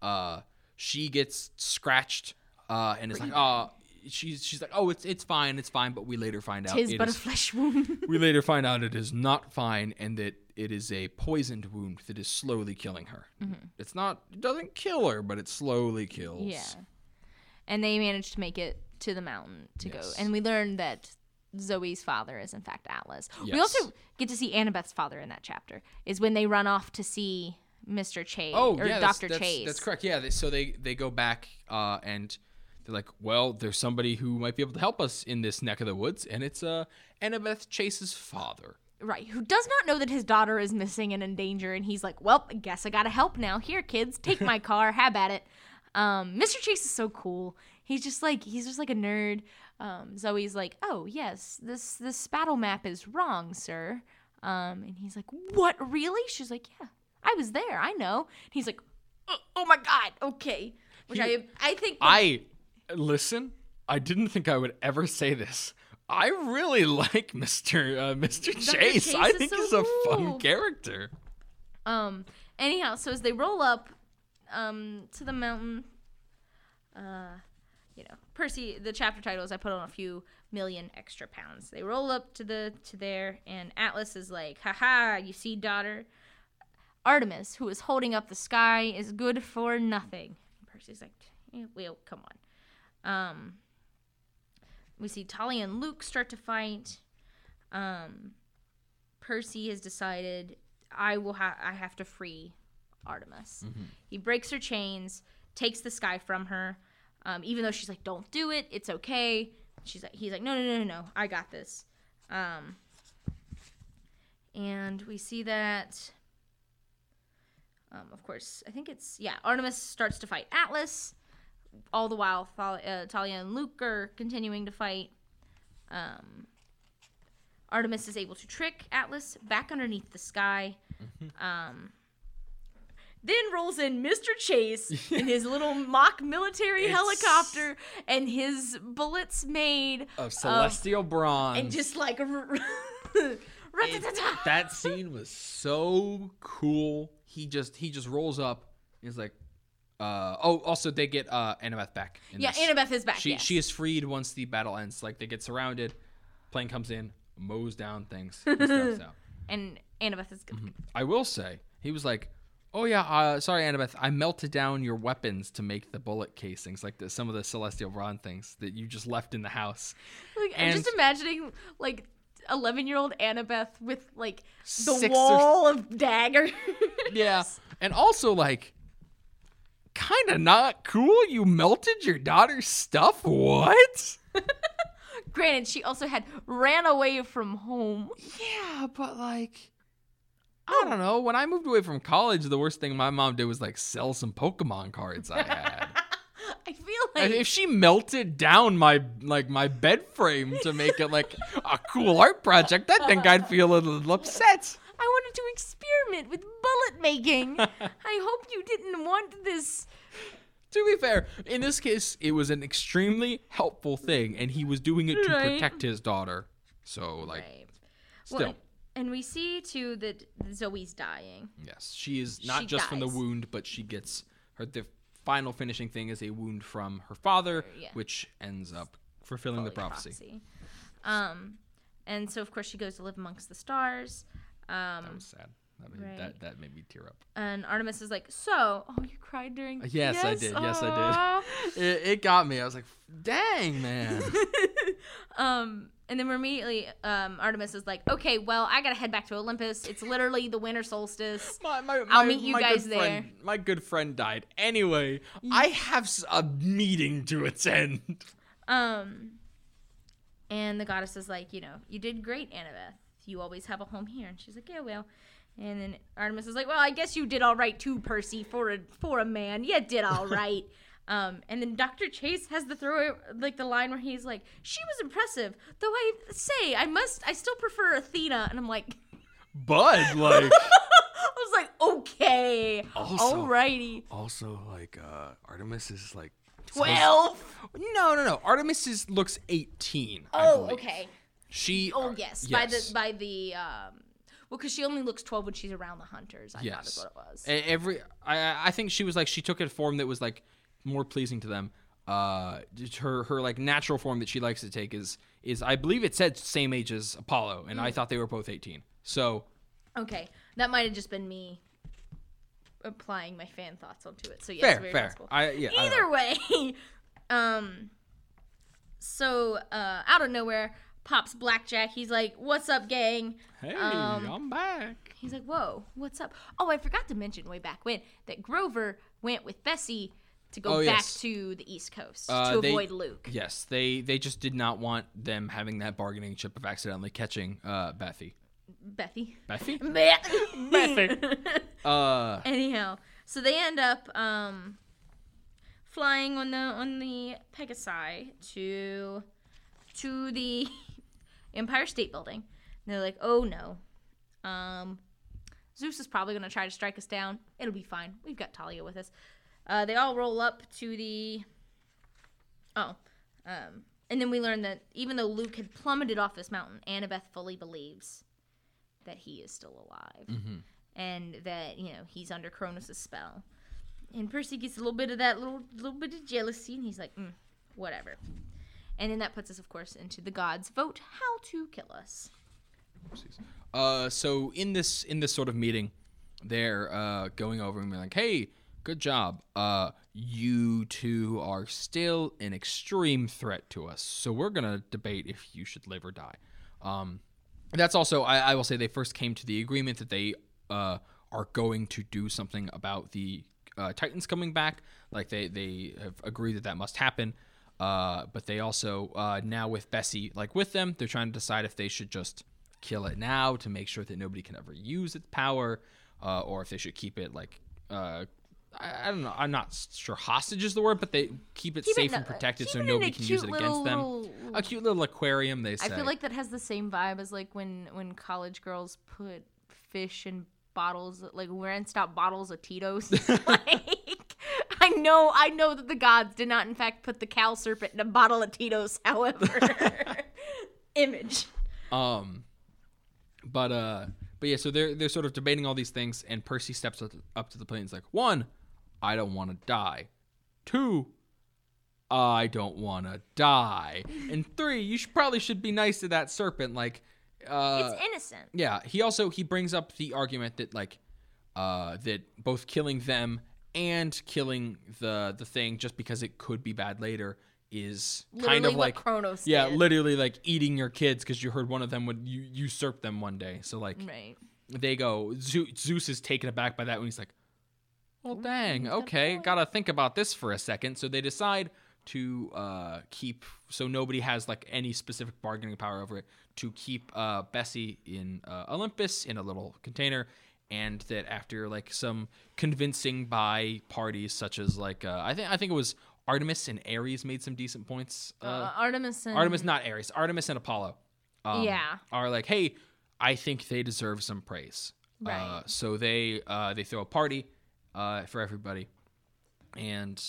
Uh she gets scratched uh and it's like uh she's she's like oh it's it's fine it's fine but we later find out tis it but a flesh wound [laughs] we later find out it is not fine and that it is a poisoned wound that is slowly killing her. Mm-hmm. It's not it doesn't kill her, but it slowly kills. Yeah. And they managed to make it to the mountain to Yes. go. And we learned that Zoe's father is in fact Atlas. We also get to see Annabeth's father in that chapter. Is when they run off to see Mr. Chase Oh, or yeah, that's, Chase. That's correct. Yeah, they, so they they go back uh, and they're like, well, there's somebody who might be able to help us in this neck of the woods, and it's uh, Annabeth Chase's father. Right, who does not know that his daughter is missing and in danger, and he's like, "Well, I guess I gotta help now. Here, kids, take my [laughs] car. Have at it." Um, Mr. Chase is so cool. He's just like he's just like a nerd. Um, Zoe's like, "Oh yes, this this battle map is wrong, sir." Um, and he's like, "What really?" She's like, "Yeah, I was there. I know." And he's like, "Oh, oh my god, okay." Which He- I I think I listen. I didn't think I would ever say this. I really [laughs] like Mr. Uh, Mr. Chase. Chase I think so he's a cool. fun character. Um. Anyhow, so as they roll up, um, to the mountain, uh, you know, Percy. The chapter title is "I put on a few million extra pounds." They roll up to the to there, and Atlas is like, "Ha ha! You see, daughter." Artemis, who is holding up the sky, is good for nothing. Percy's like, eh, "Well, come on." Um. We see Talia and Luke start to fight. Um. Percy has decided I will have I have to free Artemis. He breaks her chains, takes the sky from her. Um, even though she's like, "Don't do it. It's okay." She's like, he's like, "No, no, no, no, no. I got this." Um, and we see that. Um, of course, I think it's yeah. Artemis starts to fight Atlas. All the while, Thal- uh, Talia and Luke are continuing to fight. Um, Artemis is able to trick Atlas back underneath the sky. Um, then rolls in Mr. Chase [laughs] in his little mock military It's- helicopter and his bullets made Of celestial bronze. and just like [laughs] rat-a-ta-ta. that scene was so cool. He just he just rolls up. He's like, uh, oh, also they get uh Annabeth back. in yeah, this. Annabeth is back. She yes. she is freed once the battle ends. Like they get surrounded, plane comes in, mows down things, and [laughs] and Annabeth is good. I will say he was like, "Oh yeah, uh, sorry Annabeth, I melted down your weapons to make the bullet casings, like the, some of the celestial bronze things that you just left in the house." Like, I'm just imagining like 11 year old Annabeth with like the Six or- wall of daggers. [laughs] Yeah, and also like, kind of not cool. You melted your daughter's stuff. What? [laughs] Granted, she also had ran away from home. Yeah, but like. I oh. don't know. When I moved away from college, the worst thing my mom did was like sell some Pokemon cards I had. [laughs] I feel like if she melted down my like my bed frame to make it like a cool art project, I think I'd feel a little upset. I wanted to experiment with bullet making. [laughs] I hope you didn't want this. To be fair, in this case, it was an extremely helpful thing, and he was doing it to Right. protect his daughter. So, like, Right. still, Well, and we see too that Zoe's dying. yes, she is not She just from the dies. wound, but she gets her. The final finishing thing is a wound from her father, Yeah. which ends up fulfilling the Fully prophecy. Um, and so of course she goes to live amongst the stars. That Um, was sad. That made, Right. that, that made me tear up. and Artemis is like, so, oh, you cried during. Yes, I did. Yes, I did. [laughs] It, it got me. I was like, dang, man. [laughs] um, and then we're immediately, um, Artemis is like, okay, well, I gotta head back to Olympus. It's literally the winter solstice. My, my, I'll my- meet you guys there. Friend, my good friend died. Anyway, I have a meeting to attend. Um, and the goddess is like, you know, you did great, Annabeth. You always have a home here. And she's like, yeah, well. And then Artemis is like, well, I guess you did all right too, Percy, for a for a man. You did all [laughs] right. Um, and then Dr. Chase has the throw like the line where he's like, she was impressive, though I say I must, I still prefer Athena. And I'm like, "Bud, [laughs] like, I was like, okay, Also- alrighty, also like, uh, Artemis is like twelve. No, no, no. Artemis is looks eighteen. Oh, believe. okay. She. Oh uh, yes, by the by the um, well, because she only looks twelve when she's around the hunters. I thought Yes. is what it was. Every I I think she was like she took a form that was like more pleasing to them. Uh, her her like natural form that she likes to take is is I believe it said same age as Apollo, and Mm. I thought they were both eighteen. So Okay, that might have just been me applying my fan thoughts onto it. So yes, fair, very fair. possible. I yeah. Either know. way, [laughs] um, so uh, out of nowhere pops Blackjack. He's like, "What's up, gang?" Hey, um, I'm back. He's like, "Whoa, what's up?" Oh, I forgot to mention way back when that Grover went with Bessie to go Oh, back yes. to the East Coast Uh, to they- avoid Luke. Yes, they they just did not want them having that bargaining chip of accidentally catching uh Bethy. Bethy. Bethy? [laughs] Bethy. Uh Anyhow, so they end up um, flying on the on the Pegasi to to the [laughs] Empire State Building. And they're like, "Oh no, um, Zeus is probably gonna try to strike us down. It'll be fine. We've got Talia with us." Uh, they all roll up to the. Oh, um, and then we learn that even though Luke had plummeted off this mountain, Annabeth fully believes that he is still alive and that you know he's under Kronos' spell. And Percy gets a little bit of that little little bit of jealousy, and he's like, mm, whatever. And then that puts us, of course, into the gods' vote how to kill us. uh so in this in this sort of meeting, they're uh going over and being like, "Hey, good job. Uh you two are still an extreme threat to us. So we're to debate if you should live or die." Um that's also I, I will say they first came to the agreement that they uh, are going to do something about the uh, Titans coming back. Like they they have agreed that that must happen. Uh, but they also uh, now with Bessie like with them, they're trying to decide if they should just kill it now to make sure that nobody can ever use its power, uh, or if they should keep it like. I, I don't know. I'm not sure. Hostage is the word, but they keep it Keep safe in and protected so nobody can use it cute against them. little- A cute little aquarium. They say. I feel like that has the same vibe as like when when college girls put fish in bottles, like we're stop bottles of Tito's. [laughs] [laughs] like, I know, I know that the gods did not, in fact, put the cow serpent in a bottle of Tito's. [laughs] However, image. Um, but uh, but yeah, so they're they're sort of debating all these things, and Percy steps up, up to the plate and is like, one, I don't want to die. Two, I don't want to die. And three, you should probably should be nice to that serpent. Like, uh, It's innocent. yeah. He also he brings up the argument that like, uh, that both killing them and killing the the thing just because it could be bad later is kind of like Kronos yeah, did. literally like eating your kids because you heard one of them would you usurp them one day. So like Right. they go. Zeus, Zeus is taken aback by that when he's like, "Well, dang, okay, gotta think about this for a second. So they decide to uh, keep so nobody has like any specific bargaining power over it to keep uh, Bessie in uh, Olympus in a little container. And that after like some convincing by parties such as like uh, I think I think it was Artemis and Ares made some decent points. Uh, Uh, Artemis and Artemis, not Ares. Artemis and Apollo. Um, Yeah. Are like, hey, I think they deserve some praise. Uh, Right. so they uh, they throw a party uh, for everybody, and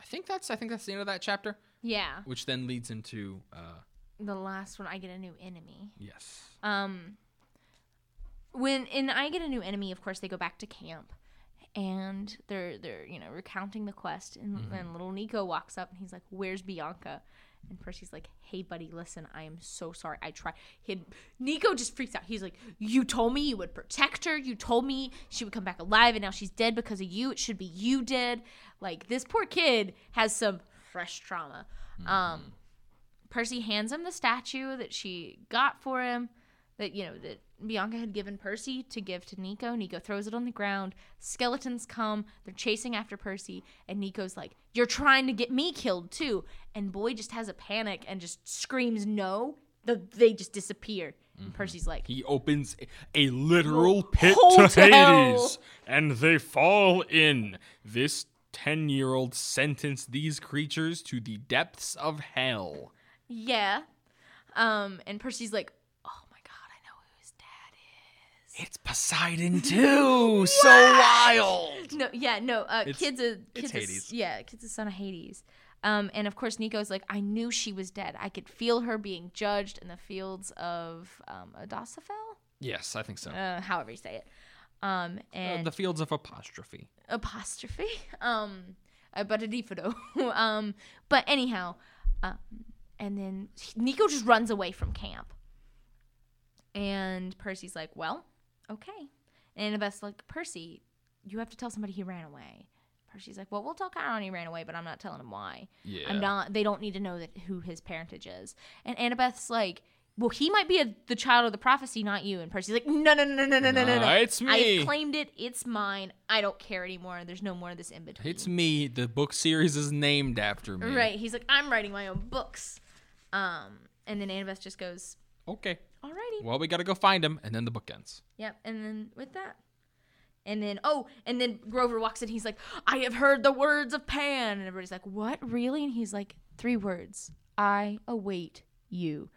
I think that's I think that's the end of that chapter, yeah, which then leads into uh, the last one. I get a new enemy. yes, Um, when in I get a new enemy, of course they go back to camp, and they're they're you know recounting the quest, and, Mm-hmm. and little Nico walks up and he's like, "Where's Bianca?" And Percy's like, "Hey, buddy, listen, I am so sorry. I tried." He Nico just freaks out. He's like, "You told me you would protect her. You told me she would come back alive, and now she's dead because of you. It should be you dead. Like this poor kid has some fresh trauma." Um, Percy hands him the statue that she got for him, that you know that Bianca had given Percy to give to Nico. Nico throws it on the ground. Skeletons come. They're chasing after Percy, and Nico's like, "You're trying to get me killed too." And boy just has a panic and just screams no. The, they just disappear. And Percy's like, he opens a, a literal pit to hell. Hades, and they fall in. This ten-year-old sentenced these creatures to the depths of hell. "Yeah," um, and Percy's like, "Oh my god, I know who his dad is." It's Poseidon too. [laughs] so wild. No, yeah, no. Uh, It's- kids a it's kids a, Hades. yeah, kids a son of Hades. Um, and of course Nico's like, I knew she was dead. I could feel her being judged in the fields of um, Adosafel, Yes, I think so. uh, however you say it. Um, Uh, and the fields of apostrophe. apostrophe. [laughs] Um, uh, but a difido. [laughs] um, but anyhow, um, and then Nico just runs away from camp. And Percy's like, well, okay. And Annabeth's like, Percy, you have to tell somebody he ran away. Percy's like, well, we'll tell Chiron he ran away, but I'm not telling him why. Yeah. I'm not. They don't need to know that who his parentage is. And Annabeth's like, well, he might be a, the child of the prophecy, not you. And Percy's like, no, no, no, no, no, no, no, no. It's me. I've claimed it. It's mine. I don't care anymore. There's no more of this in between. It's me. The book series is named after me. Right. He's like, I'm writing my own books. Um, and then Annabeth just goes, Okay. Alrighty. Well, we got to go find him, and then the book ends. Yep. And then with that. And then, oh, and then Grover walks in. He's like, I have heard the words of Pan. And everybody's like, what? Really? And he's like, three words. I await you.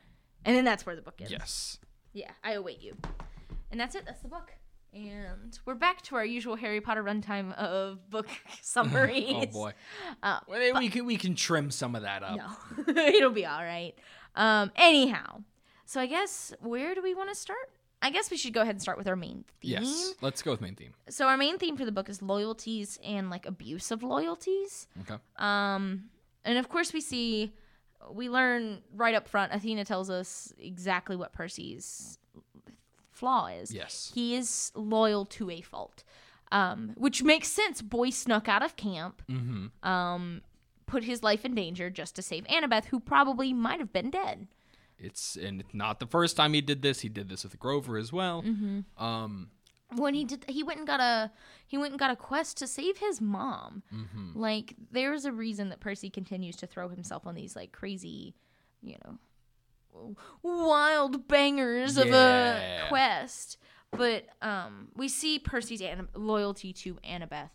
And then that's where the book ends. Yes. Yeah, I await you. And that's it. That's the book. And we're back to our usual Harry Potter runtime of book [laughs] summaries. Oh boy. Uh, Well, we can we can trim some of that up. no, [laughs] it'll be all right. Um, anyhow, so I guess where do we want to start? I guess we should go ahead and start with our main theme. Yes. Let's go with main theme. So our main theme for the book is loyalties and like abuse of loyalties. Okay. Um, and of course we see, we learn right up front. Athena tells us exactly what Percy's flaw is. Yes. he is loyal to a fault, um, which makes sense. Boy snuck out of camp, Mm-hmm. um, put his life in danger just to save Annabeth, who probably might have been dead. It's and it's not the first time he did this. He did this with Grover as well. Mm-hmm. Um. when he did he went and got a he went and got a quest to save his mom Mm-hmm. like there's a reason that percy continues to throw himself on these like crazy you know wild bangers of a quest but um we see percy's Anna- loyalty to annabeth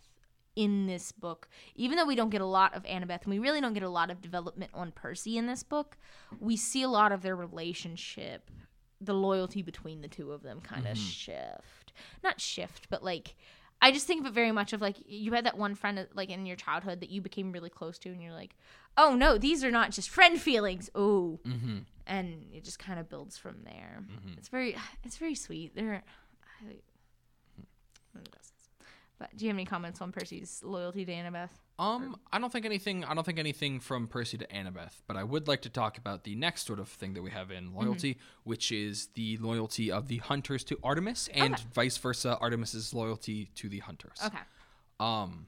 in this book even though we don't get a lot of annabeth and we really don't get a lot of development on percy in this book we see a lot of their relationship the loyalty between the two of them kind of shift. Not shift but like i just think of it very much of like you had that one friend like in your childhood that you became really close to and you're like oh no these are not just friend feelings. Oh Mm-hmm. and it just kind of builds from there. It's very it's very sweet. They're I. but do you have any comments on percy's loyalty to annabeth Um, I don't think anything. I don't think anything from Percy to Annabeth, but I would like to talk about the next sort of thing that we have in loyalty, which is the loyalty of the hunters to Artemis, and Okay. vice versa, Artemis's loyalty to the hunters. okay Um,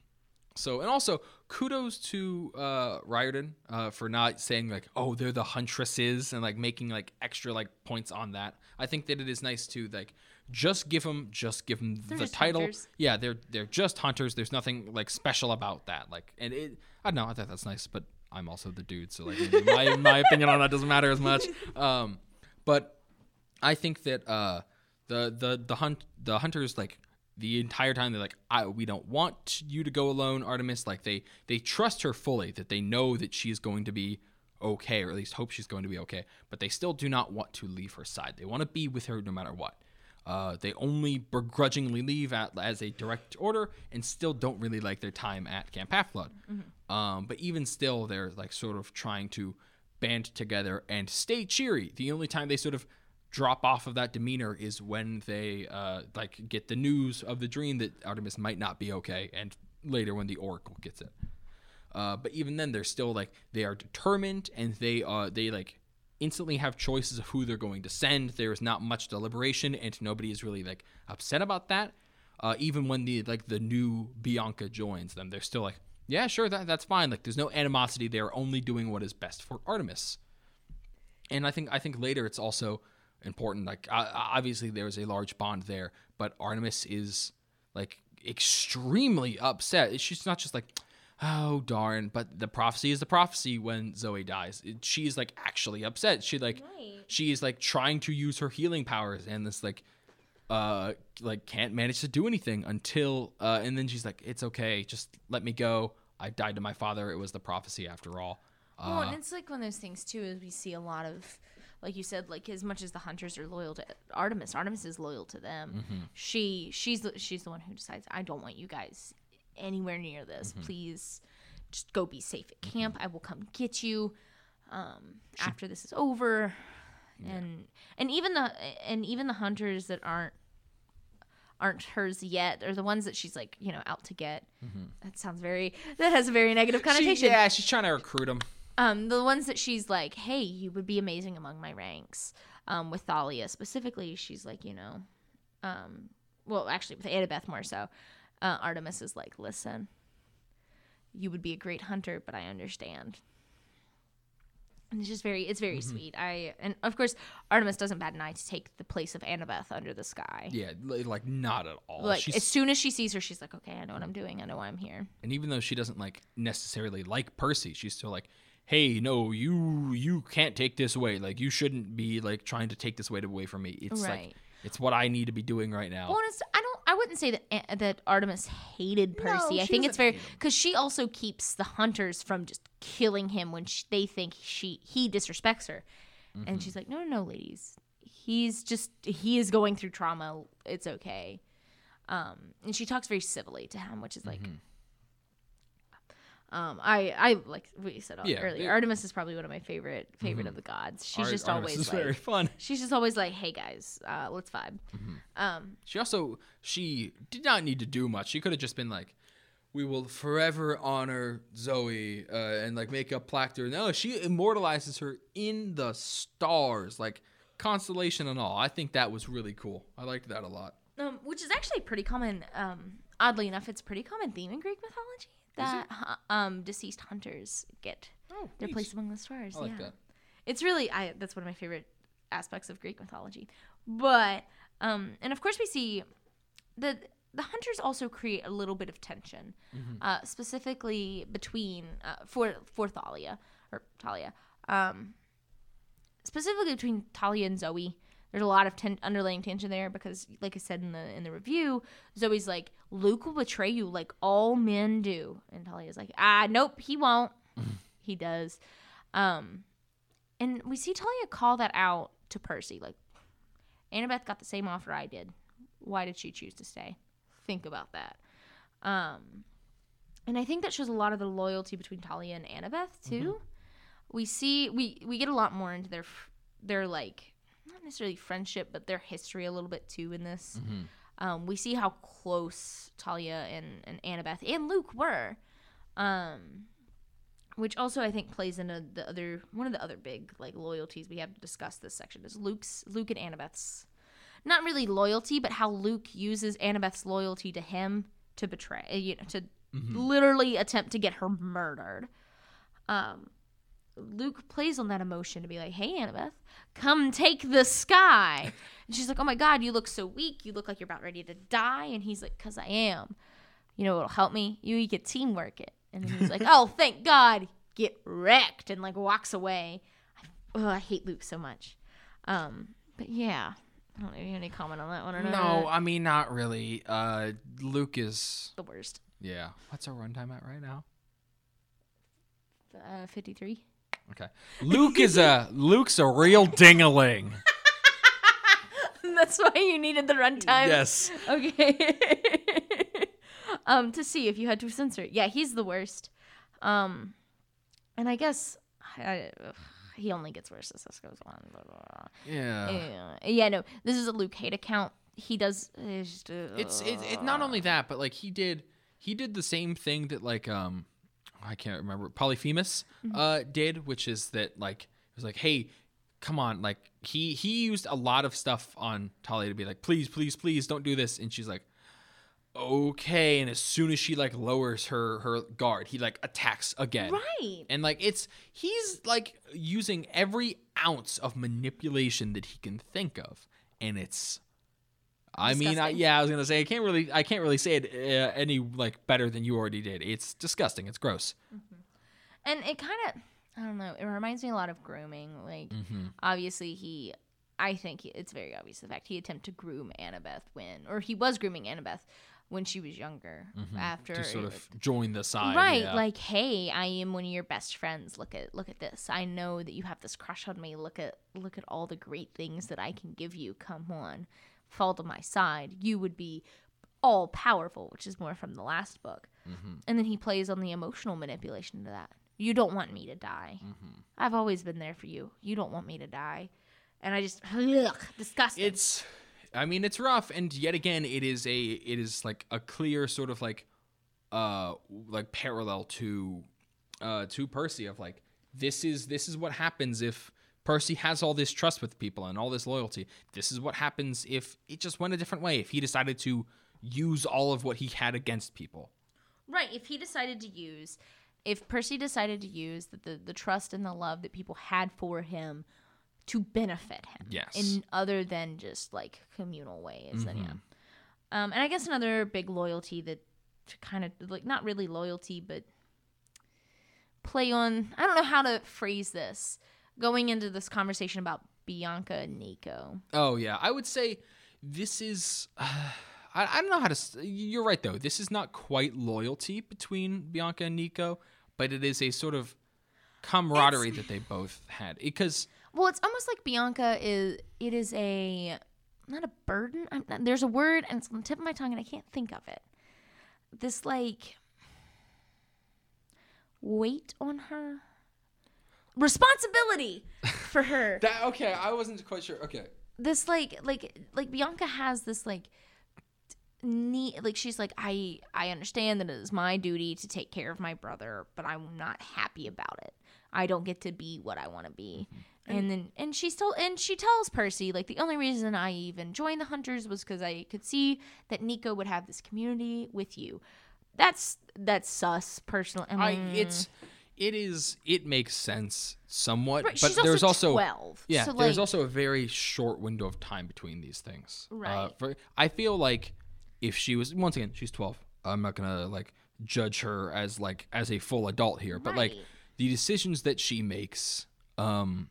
so and also kudos to uh Riordan uh for not saying like oh they're the huntresses and like making like extra like points on that. I think that it is nice to like just give them just give them They're the title. hunters. Yeah, they're they're just hunters. There's nothing like special about that. Like and it I don't know, I thought that's nice, but I'm also the dude, so like my my opinion on that doesn't matter as much. [laughs] Um but I think that uh, the the the hunt the hunters like the entire time they're like, I, we don't want you to go alone, Artemis. Like they they trust her fully that they know that she's going to be okay, or at least hope she's going to be okay. But they still do not want to leave her side. They want to be with her no matter what. Uh, they only begrudgingly leave at, as a direct order and still don't really like their time at Camp Half Blood. Um, but even still, they're like sort of trying to band together and stay cheery. The only time they sort of drop off of that demeanor is when they uh, like get the news of the dream that Artemis might not be okay, and later when the Oracle gets it. Uh, but even then, they're still like they are determined, and they uh they like instantly have choices of who they're going to send. There is not much deliberation, and nobody is really like upset about that. Uh, even when the like the new Bianca joins them, they're still like, yeah, sure, that that's fine. Like there's no animosity. They're only doing what is best for Artemis. And I think I think later it's also important. Like uh, obviously there's a large bond there, but Artemis is like extremely upset. She's not just like, oh darn, but the prophecy is the prophecy. When Zoe dies, It- she's like actually upset. She like Right. she is like trying to use her healing powers, and this like uh like can't manage to do anything until uh and then she's like it's okay just let me go i died to my father it was the prophecy after all Well, uh, and it's like one of those things too. Is we see a lot of, like you said, like as much as the hunters are loyal to Artemis, Artemis is loyal to them. Mm-hmm. She she's the, she's the one who decides. I don't want you guys anywhere near this. Mm-hmm. Please, just go be safe at camp. I will come get you um, after this is over. And and even the and even the hunters that aren't aren't hers yet are the ones that she's like you know out to get. That sounds very that has a very negative Mm-hmm. she, connotation. yeah she's trying to recruit them Um, the ones that she's like, hey, you would be amazing among my ranks. Um, with Thalia specifically, she's like, you know, um, well, actually with Annabeth more so, uh, Artemis is like, listen, you would be a great hunter, but I understand. And it's just very, it's very Mm-hmm. sweet. I and of course Artemis doesn't bat an eye to take the place of Annabeth under the sky. Yeah, like not at all. Like She's, as soon as she sees her, she's like, okay, I know what I'm doing. I know why I'm here. and even though she doesn't like necessarily like Percy, she's still like, "Hey, no, you you can't take this away. Like you shouldn't be like trying to take this weight away from me. It's like it's what I need to be doing right now." Well, I don't. I wouldn't say that that Artemis hated Percy. I think it's doesn't very because she also keeps the hunters from just killing him when sh they think she he disrespects her, Mm-hmm. and she's like, no, no, no, ladies, he's just he is going through trauma. It's okay. Um, and she talks very civilly to him, which is like. Um, I, I like we said Mm-hmm. Yeah, earlier. it- Artemis is probably one of my favorite favorite of the gods. She's Ar- just Artemis always like very fun. [laughs] she's just always like, hey guys, uh, let's vibe. Mm-hmm. Um, She also she did not need to do much. She could have just been like, "We will forever honor Zoe uh, and like make a plaque to her." No, she immortalizes her in the stars, like constellation and all. I think that was really cool. I liked that a lot. Um, which is actually pretty common. Um, oddly enough, it's a pretty common theme in Greek mythology that um deceased hunters get Oh, their place among the stars. I like yeah, that. it's really I. That's one of my favorite aspects of Greek mythology. But um, and of course we see the the hunters also create a little bit of tension, Mm-hmm. uh, specifically between uh, for for Thalia or Talia. Um, specifically between Talia and Zoe. There's a lot of ten- underlying tension there because, like I said in the in the review, Zoe's like, "Luke will betray you like all men do," and Talia's like, "Ah, nope, he won't. [laughs] he does." Um, and we see Talia call that out to Percy, like, "Annabeth got the same offer I did. Why did she choose to stay? Think about that." Um, and I think that shows a lot of the loyalty between Talia and Annabeth too. We see we we get a lot more into their their like not necessarily friendship, but their history a little bit too in this. Um, we see how close Talia and and Annabeth and Luke were, um, which also I think plays into the other one of the other big like loyalties we have to discuss this section is Luke's Luke and Annabeth's not really loyalty, but how Luke uses Annabeth's loyalty to him to betray, you know, to literally attempt to get her murdered. Um, Luke plays on that emotion to be like, "Hey, Annabeth, come take the sky." And she's like, "Oh my God, you look so weak. You look like you're about ready to die." And he's like, "Cause I am. You know it'll help me? You, you get teamwork it." And then he's like, [laughs] "Oh, thank God, get wrecked," and like walks away. I, ugh, I hate Luke so much. Um, but yeah, I don't know if you have any comment on that one or not. No, I mean not really. Uh, Luke is the worst. yeah. What's our runtime at right now? Uh, Fifty-three. Okay. Luke is a [laughs] Luke's a real dingaling. [laughs] That's why you needed the runtime. yes. Okay. [laughs] um, to see if you had to censor it. Yeah, he's the worst. Um, and I guess I, ugh, [sighs] he only gets worse as this goes on. Blah, blah, blah. Yeah. Yeah, yeah. No, this is a Luke hate account. He does. It's uh, it's it's it, not only that, but like he did he did the same thing that like um I can't remember Polyphemus uh did, which is that like it was like hey come on like he he used a lot of stuff on Talia to be like please please please don't do this. And she's like okay. And as soon as she like lowers her her guard he like attacks again. Right. and like it's he's like using every ounce of manipulation that he can think of. And it's i mean I, yeah i was gonna say i can't really i can't really say it uh, any like better than you already did. It's disgusting. It's gross. And it kind of i don't know it reminds me a lot of grooming like Mm-hmm. obviously he i think it's very obvious the fact he attempted to groom annabeth when or he was grooming annabeth when she was younger after to Mm-hmm. sort of join the side right yeah. like hey i am one of your best friends. Look at look at this. I know that you have this crush on me. Look at look at all the great things that i can give you. Come on fall to my side you would be all powerful which is more from the last book. Mm-hmm. and then he plays on the emotional manipulation to that. You don't want me to die. Mm-hmm. i've always been there for you. You don't want me to die. And i just ugh, disgusting. It's i mean it's rough. And yet again it is a it is like a clear sort of like uh like parallel to uh to percy of like this is this is what happens if Percy has all this trust with people and all this loyalty. This is what happens if it just went a different way. If he decided to use all of what he had against people. Right. If he decided to use, if Percy decided to use the, the, the trust and the love that people had for him to benefit him. Yes. In other than just like communal ways. Then, yeah. Mm-hmm. Um, and I guess another big loyalty that kind of like not really loyalty, but play on, I don't know how to phrase this going into this conversation about Bianca and Nico. Oh yeah, I would say this is. Uh, [sighs] I, I don't know how to. You're right though. This is not quite loyalty between Bianca and Nico, but it is a sort of camaraderie that they both had. Because Well, it's almost like Bianca is. It is a not a burden. I'm, there's a word, and it's on the tip of my tongue, and I can't think of it. This like weight on her, responsibility for her. [laughs] that okay, I wasn't quite sure. Okay, this like like like Bianca has this like need like she's like I I understand that it is my duty to take care of my brother, but I'm not happy about it. I don't get to be what I want to be. Mm-hmm. And then and she still and she tells Percy like the only reason I even joined the hunters was cuz I could see that Nico would have this community with you. That's that's sus personally. I I it's it is it makes sense somewhat, Right, but she's there's also also 12, yeah, so, there's like- also a very short window of time between these things. Uh, Right. for, I feel like if she was once again she's 12. I'm not gonna like judge her as like as a full adult here, but like the decisions that she makes, um,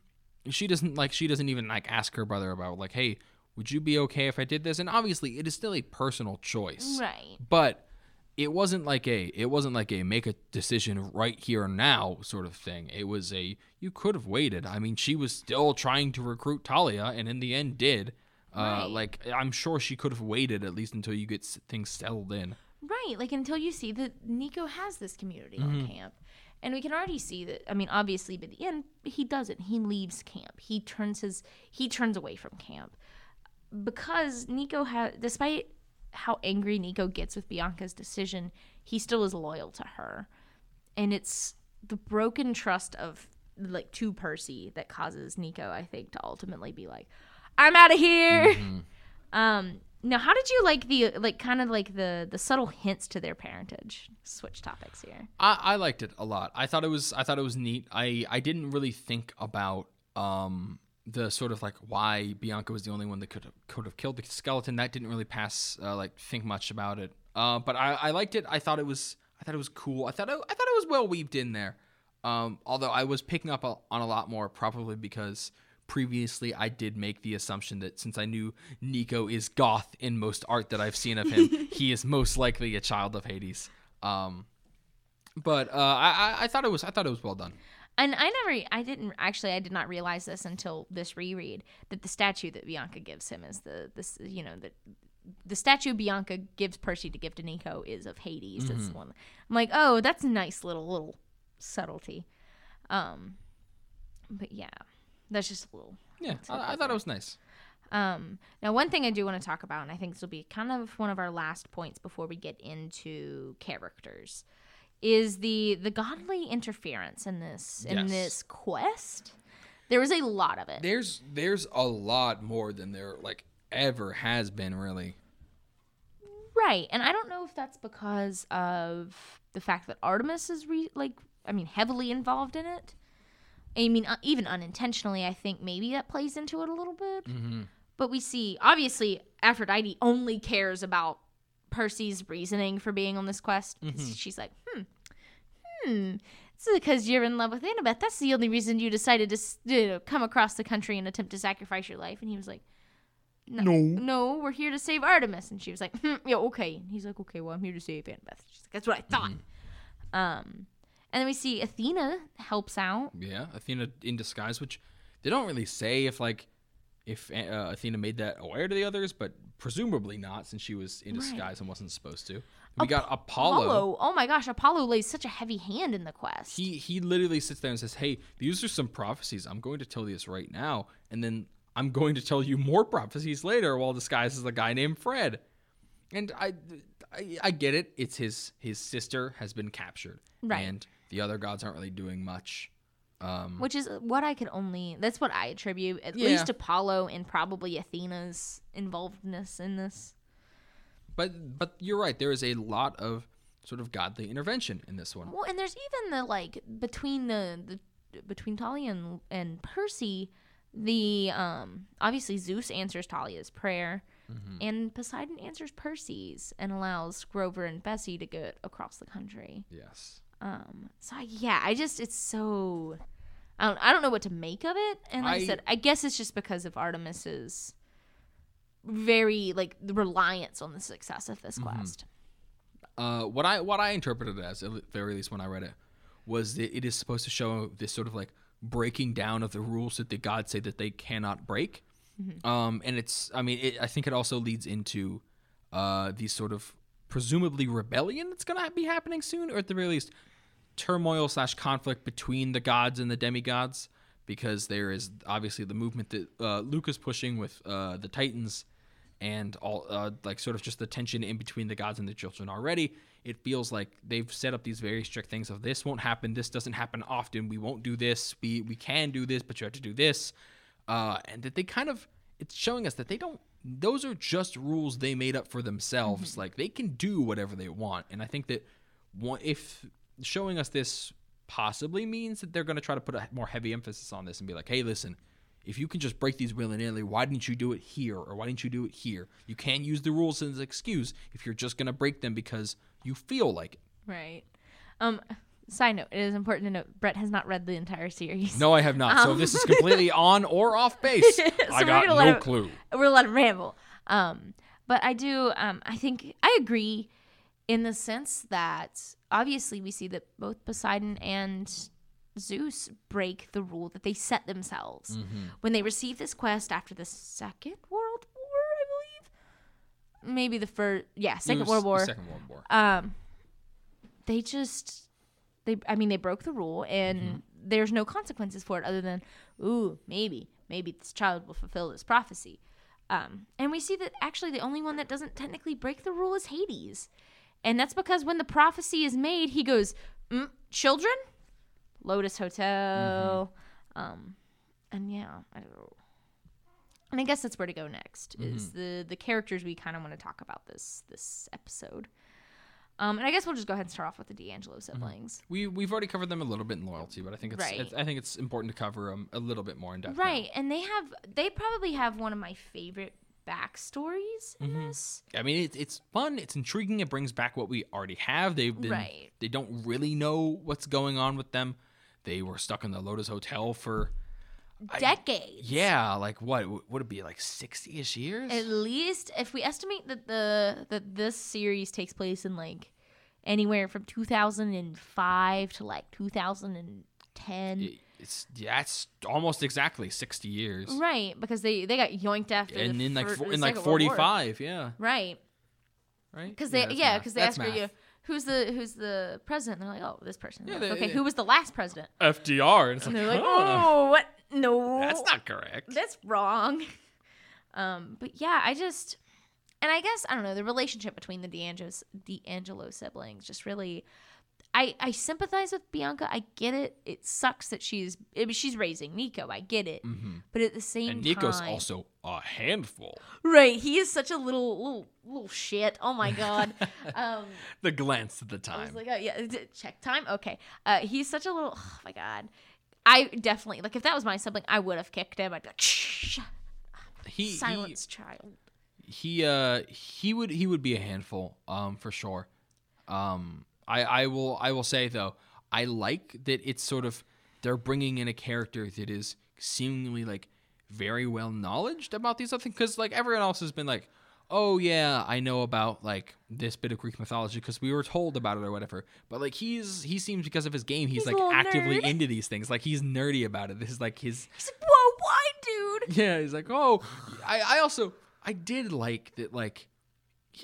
she doesn't like she doesn't even like ask her brother about like, hey, would you be okay if I did this? And obviously, it is still a personal choice right. but it wasn't like a it wasn't like a make a decision right here and now sort of thing it was a you could have waited i mean she was still trying to recruit talia and in the end did uh, Right. like i'm sure she could have waited at least until you get s- things settled in Right, like until you see that Nico has this community Mm-hmm. on camp. And we can already see that I mean obviously by the end he doesn't. He leaves camp. He turns his he turns away from camp. Because Nico has despite how angry Nico gets with Bianca's decision, he still is loyal to her. And it's the broken trust of like to Percy that causes Nico, I think, to ultimately be like, I'm out of here. [laughs] Um, now, how did you like the like kind of like the the subtle hints to their parentage? Switch topics here. I, I liked it a lot i thought it was i thought it was neat i i didn't really think about um the sort of like why bianca was the only one that could have could have killed the skeleton that didn't really pass uh, like think much about it. Uh but i i liked it. I thought it was i thought it was cool. I thought it, i thought it was well weaved in there. Um although i was picking up on a lot more probably because previously i did make the assumption that since i knew nico is goth in most art that i've seen of him [laughs] he is most likely a child of hades. Um but uh, I, I I thought it was I thought it was well done. And I never, I didn't actually, I did not realize this until this reread that the statue that Bianca gives him is the this you know the the statue Bianca gives Percy to give to Nico is of Hades. It's one. I'm like, oh, that's a nice little little subtlety. Um, but yeah, that's just a little Yeah, I, I thought it was nice. Um, now, one thing I do want to talk about, and I think this will be kind of one of our last points before we get into characters, is the the godly interference in this in Yes. this quest. There was a lot of it. There's there's a lot more than there like ever has been really. Right. And I don't know if that's because of the fact that Artemis is re- like I mean heavily involved in it. I mean uh, even unintentionally I think maybe that plays into it a little bit. But we see obviously Aphrodite only cares about Percy's reasoning for being on this quest. 'cause She's like, "Hmm. Hmm. It's because you're in love with Annabeth. That's the only reason you decided to you know, come across the country and attempt to sacrifice your life." And he was like, no, no, we're here to save Artemis. And she was like, hmm, yeah, okay. And he's like, okay, well, I'm here to save Annabeth. She's like, that's what I thought. Um, and then we see Athena helps out. Yeah, Athena in disguise, which they don't really say if like if uh, Athena made that aware to the others, but presumably not since she was in disguise and wasn't supposed to. We got Apollo. Oh my gosh, Apollo lays such a heavy hand in the quest. He he literally sits there and says, "Hey, these are some prophecies. I'm going to tell you this right now, and then I'm going to tell you more prophecies later while disguised as a guy named Fred." And I, I, I get it. It's his his sister has been captured, Right. And the other gods aren't really doing much. Um, which is what I could only. That's what I attribute at Yeah. least Apollo and probably Athena's involvedness in this. but but you're right. There is a lot of sort of godly intervention in this one. Well, and there's even the like between the, the between Talia and, and Percy, the um obviously Zeus answers Talia's prayer, Mm-hmm. and Poseidon answers Percy's and allows Grover and Bessie to get across the country. Yes. Um, so I, yeah, I just it's so I don't I don't know what to make of it, and like I, I- said, I guess it's just because of Artemis's very like the reliance on the success of this Mm-hmm. quest. Uh, what I what I interpreted it as, at the very least when I read it, was that it is supposed to show this sort of like breaking down of the rules that the gods say that they cannot break. Um, and it's, I mean, it, I think it also leads into uh, these sort of presumably rebellion that's gonna be happening soon, or at the very least, turmoil slash conflict between the gods and the demigods, because there is obviously the movement that uh, Luke is pushing with uh, the Titans and all uh, like sort of just the tension in between the gods and the children already. It feels like they've set up these very strict things of this won't happen this doesn't happen often we won't do this we we can do this but you have to do this. Uh, and that they kind of it's showing us that they don't those are just rules they made up for themselves. Like they can do whatever they want. And i think that one if showing us this possibly means that they're going to try to put a more heavy emphasis on this and be like hey listen if you can just break these willy-nilly why didn't you do it here or why didn't you do it here you can't use the rules as an excuse if you're just going to break them because you feel like it Right. Um. Side note: It is important to note Brett has not read the entire series. no i have not so this is completely [laughs] on or off base [laughs] i we're got no him- clue we're let him ramble. Um, but I do. Um, I think I agree in the sense that obviously we see that both Poseidon and Zeus break the rule that they set themselves when they receive this quest after the Second World War, I believe. Maybe the first, yeah, Second World War. second world war Um, they just they. I mean, they broke the rule, and Mm-hmm. there's no consequences for it other than, ooh, maybe, maybe this child will fulfill this prophecy. Um, and we see that actually the only one that doesn't technically break the rule is Hades, and that's because when the prophecy is made, he goes, mm, "Children, Lotus Hotel," um, and yeah, I don't know. And I guess that's where to go next is the the characters we kind of want to talk about this this episode. Um, and I guess we'll just go ahead and start off with the di Angelo siblings. we we've already covered them a little bit in loyalty but i think it's, Right. it's i think it's important to cover them a little bit more in depth now. Right, and they have they probably have one of my favorite backstories in Mm-hmm. this. I mean, it's it's fun. It's intriguing. It brings back what we already have. They've been Right. they don't really know what's going on with them. They were stuck in the Lotus Hotel for Decades. yeah, like what would it be like sixty ish years? At least if we estimate that the that this series takes place in like anywhere from 2005 to like 2010. It's yeah, it's almost exactly sixty years. Right, because they they got yoinked after And in like fir- in like forty five, yeah, Right. right. Because they yeah, because they That's ask you, who's the who's the president? And they're like, oh, this person. Yeah, Like, they- okay, they- who was the last president? FDR, and it's And like, they're like, oh, what? No, that's not correct. that's wrong. [laughs] Um, but yeah, I just, and I guess I don't know the relationship between the di Angelo's D'Angelo siblings. Just really, I I sympathize with Bianca. I get it. It sucks that she's I mean, she's raising Nico. I get it. But at the same Mm-hmm. and Nico's time, also a handful. right. He is such a little little little shit. Oh my god. [laughs] um. The glance at the I was time. like, oh yeah, check time. Okay, uh, he's such a little. Oh my god, I definitely like if that was my sibling, I would have kicked him. I'd be like, shh, he, he silence, child. he uh he would he would be a handful um for sure um i i will i will say though i like that it's sort of they're bringing in a character that is seemingly like very well knowledged about these other things because like everyone else has been like oh yeah i know about like this bit of greek mythology because we were told about it or whatever but like he's he seems because of his game he's, He's like actively nerd. into these things like he's nerdy about it this is like his He's like, whoa, why, dude? [laughs] yeah, he's like, oh, I, I also I did like that. Like,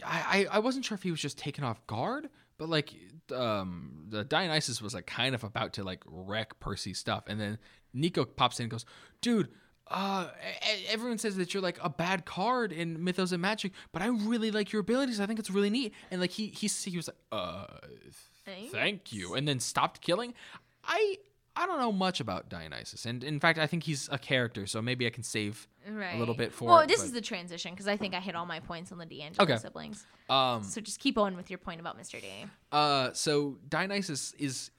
I, I I wasn't sure if he was just taken off guard, but like, um, the Dionysus was like kind of about to like wreck Percy's stuff, and then Nico pops in and goes, dude. Uh, everyone says that you're like a bad card in Mythomagic, but I really like your abilities. I think it's really neat. And like he he he was like, uh, th- thank you, and then stopped killing. I I don't know much about Dionysus, and in fact, I think he's a character, so maybe I can save right. a little bit for. Well, it, this but- is the transition because I think I hit all my points on the di Angelo Okay. siblings. um. So just keep on with your point about Mr. D. Uh. So Dionysus is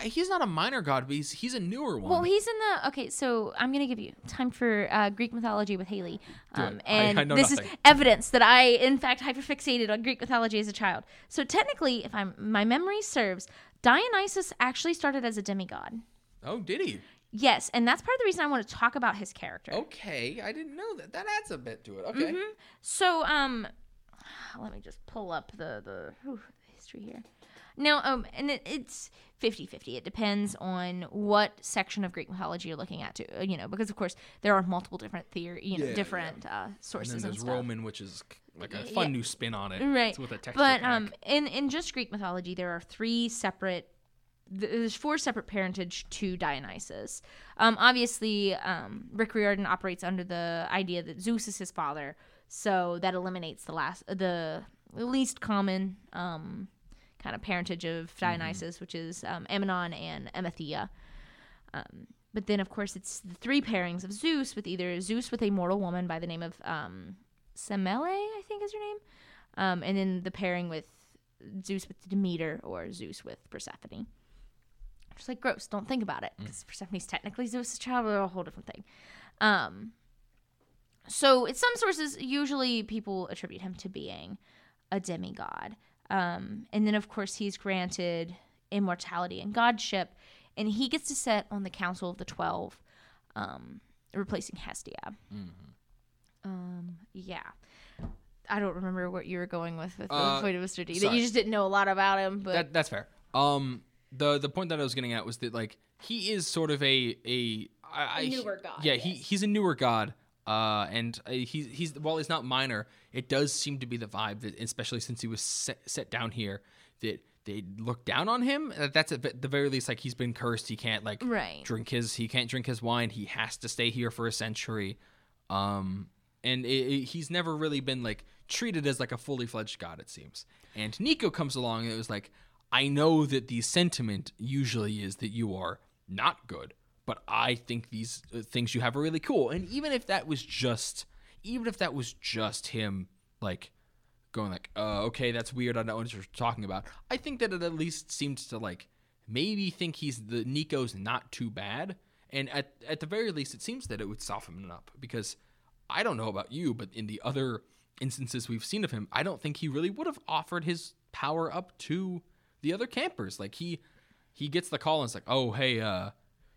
he- he's not a minor god, but he's he's a newer one. Well, he's in the okay. So I'm gonna give you time for uh, Greek mythology with Haleigh, um, I- and I know this nothing. is evidence that I, in fact, hyperfixated on Greek mythology as a child. So technically, if I'm my memory serves, Dionysus actually started as a demigod. Oh, did he? Yes, and that's part of the reason I want to talk about his character. Okay, I didn't know that. That adds a bit to it. Okay. Mm-hmm. So, um, let me just pull up the the, whew, the history here. Now, um, and it, it's 50-50. It depends on what section of Greek mythology you're looking at, too. uh, You know, because of course there are multiple different theory, you know, Yeah, yeah. different uh, And sources then and, there's stuff. Roman, which is like a Yeah. fun new spin on it. Right. It's with a texture But pack. um, in in just Greek mythology, there are three separate. Th- There's four separate parentage to Dionysus. Um, obviously, um, Rick Riordan operates under the idea that Zeus is his father, so that eliminates the last, the least common um, kind of parentage of Dionysus, which is um, Ammonon and Amethea. Um, but then, of course, it's the three pairings of Zeus with either Zeus with a mortal woman by the name of um, Semele, I think is her name, um, and then the pairing with Zeus with Demeter or Zeus with Persephone. Just like gross, don't think about it because Persephone's technically Zeus' child, they're a whole different thing. Um, so, in some sources, usually people attribute him to being a demigod. Um, and then, of course, he's granted immortality and godship, and he gets to sit on the Council of the Twelve, um, replacing Hestia. Um, yeah. I don't remember what you were going with with Uh, the point of Mr. D. That you just didn't know a lot about him, but that that's fair. Um, the the point that I was getting at was that like he is sort of a a I, I- newer god, Yeah, he he's a newer god. Uh, and uh, he's he's while he's not minor, it does seem to be the vibe that, especially since he was set, set down here, that they look down on him. Uh, That's at the very least like he's been cursed. He can't like Right. drink his he can't drink his wine. He has to stay here for a century. Um, and it, it- he's never really been like treated as like a fully fledged god. It seems. And Nico comes along and it was like, I know that the sentiment usually is that you are not good, but I think these uh, things you have are really cool. And even if that was just, even if that was just him, like going like, uh, okay, that's weird. I don't know what you're talking about. I think that it at least seemed to like maybe think he's the Nico's not too bad, and at at the very least, it seems that it would soften him up because I don't know about you, but in the other instances we've seen of him, I don't think he really would have offered his power up to the other campers. Like he he gets the call and it's like, oh hey, uh,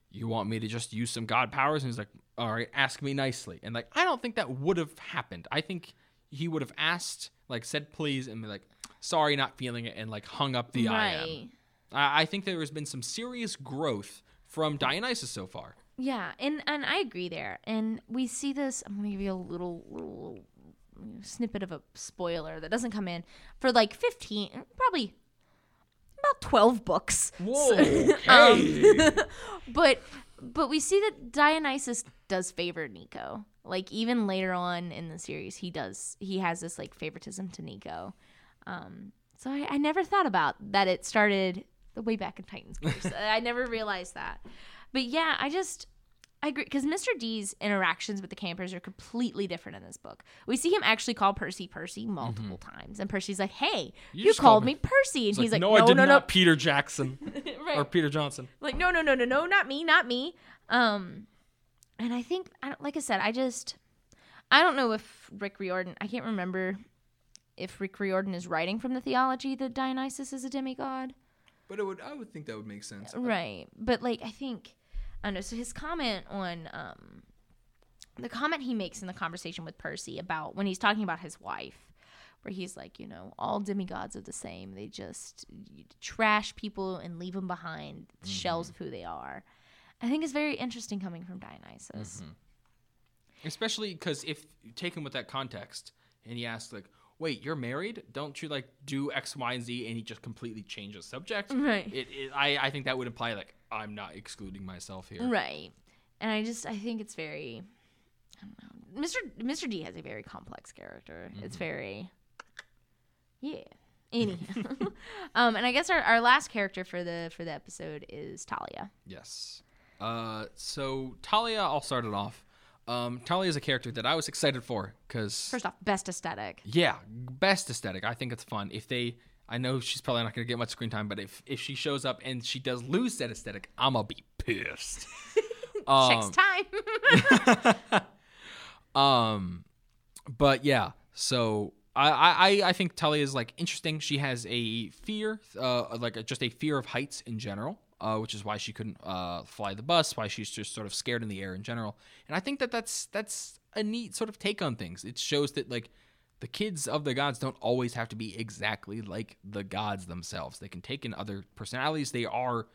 you want me to just use some god powers? And he's like, all right, ask me nicely. And like, I don't think that would have happened. I think he would have asked, like, said please, and be like, sorry, not feeling it, and like hung up the I am. I, I think there has been some serious growth from Dionysus so far. Yeah, and and I agree there. And we see this. I'm gonna give you a little little snippet of a spoiler that doesn't come in for like 15, probably about 12 books. [laughs] Whoa, Um, [laughs] but but we see that Dionysus does favor Nico. Like even later on in the series, he does he has this like favoritism to Nico. Um, so I, I never thought about that. It started the way back in Titans. [laughs] I never realized that. But yeah, I just I agree because Mr. D's interactions with the campers are completely different in this book. We see him actually call Percy Percy multiple times, and Percy's like, "Hey, you, just called called me me- Percy," and he's like, no, "No, I did no, not, no, Peter Jackson [laughs] right. or Peter Johnson. like no no no no no not me not me um and i think I don't, like i said i just i don't know if rick riordan i can't remember if rick riordan is writing from the theology that dionysus is a demigod But it would, I would think that would make sense. right but like i think i know so his comment on um the comment he makes in the conversation with percy about when he's talking about his wife where he's like, you know, all demigods are the same. They just trash people and leave them behind shells of who they are. I think it's very interesting coming from Dionysus. Especially because if taken with that context, and he asks like, "Wait, you're married? Don't you like do X, Y, and Z?" And he just completely changes subject. Right. It, it, I, I think that would imply like I'm not excluding myself here. Right. And I just I think it's very I don't know. Mr. Mr. D has a very complex character. It's very Yeah. Anyhow. [laughs] um and I guess our, our last character for the for the episode is Thalia. Yes. Uh, so Thalia, I'll start it off. Um, Thalia is a character that I was excited for because First off, best aesthetic. yeah, best aesthetic. I think it's fun. If they, I know she's probably not gonna get much screen time, but if if she shows up and she does lose that aesthetic, I'm gonna be pissed. [laughs] Checks time. [laughs] Um, but yeah, so I I I think Thalia is like interesting. She has a fear, uh, like a, just a fear of heights in general. Uh, which is why she couldn't uh, fly the bus, why she's just sort of scared in the air in general. And I think that that's that's a neat sort of take on things. It shows that like the kids of the gods don't always have to be exactly like the gods themselves. They can take in other personalities. They are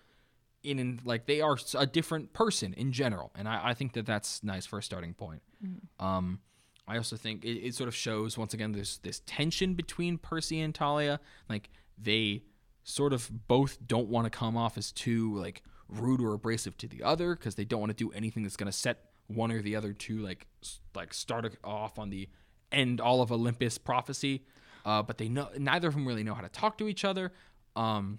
in, in like they are a different person in general, and I, I think that that's nice for a starting point. Um, I also think it, it sort of shows once again there's this tension between Percy and Thalia. Like they sort of both don't want to come off as too like rude or abrasive to the other because they don't want to do anything that's going to set one or the other to like like start off on the end all of Olympus prophecy. Uh, but they know neither of them really know how to talk to each other. Um,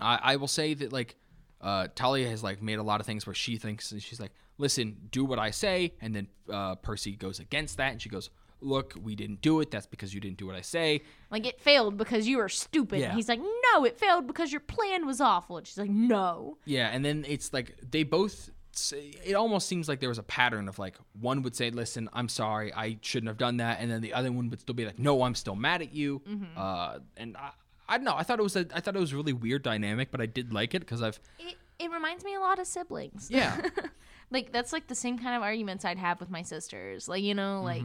I, I will say that like uh, Thalia has like made a lot of things where she thinks and she's like, listen, do what I say, and then uh, Percy goes against that, and she goes, look, we didn't do it. That's because you didn't do what I say. Like it failed because you were stupid. Yeah. He's like, no, it failed because your plan was awful. And she's like, no. Yeah, and then it's like they both. It almost seems like there was a pattern of like one would say, "Listen, I'm sorry, I shouldn't have done that," and then the other one would still be like, "No, I'm still mad at you." Uh, and I, I don't know. I thought it was a, I thought it was a really weird dynamic, but I did like it because I've It, it reminds me a lot of siblings. yeah, [laughs] like that's like the same kind of arguments I'd have with my sisters. Like you know, like,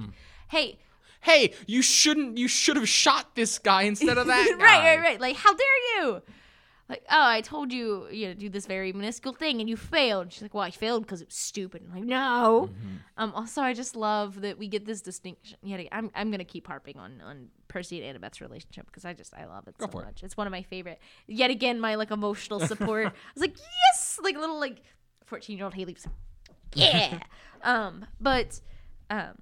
hey, hey, you shouldn't, you should have shot this guy instead of that [laughs] guy. right, right, right. Like, how dare you? Like, oh, I told you, you know, do this very minuscule thing and you failed. She's like, well, I failed because it was stupid. I'm like, no. Mm-hmm. Um, also, I just love that we get this distinction. Yet again, I'm, I'm gonna keep harping on on Percy and Annabeth's relationship because I just I love it so for it. much. It's one of my favorite. Yet again, my like emotional [laughs] support. I was like, yes, like little like 14 year old Haleigh was like, yeah. [laughs] um, but um,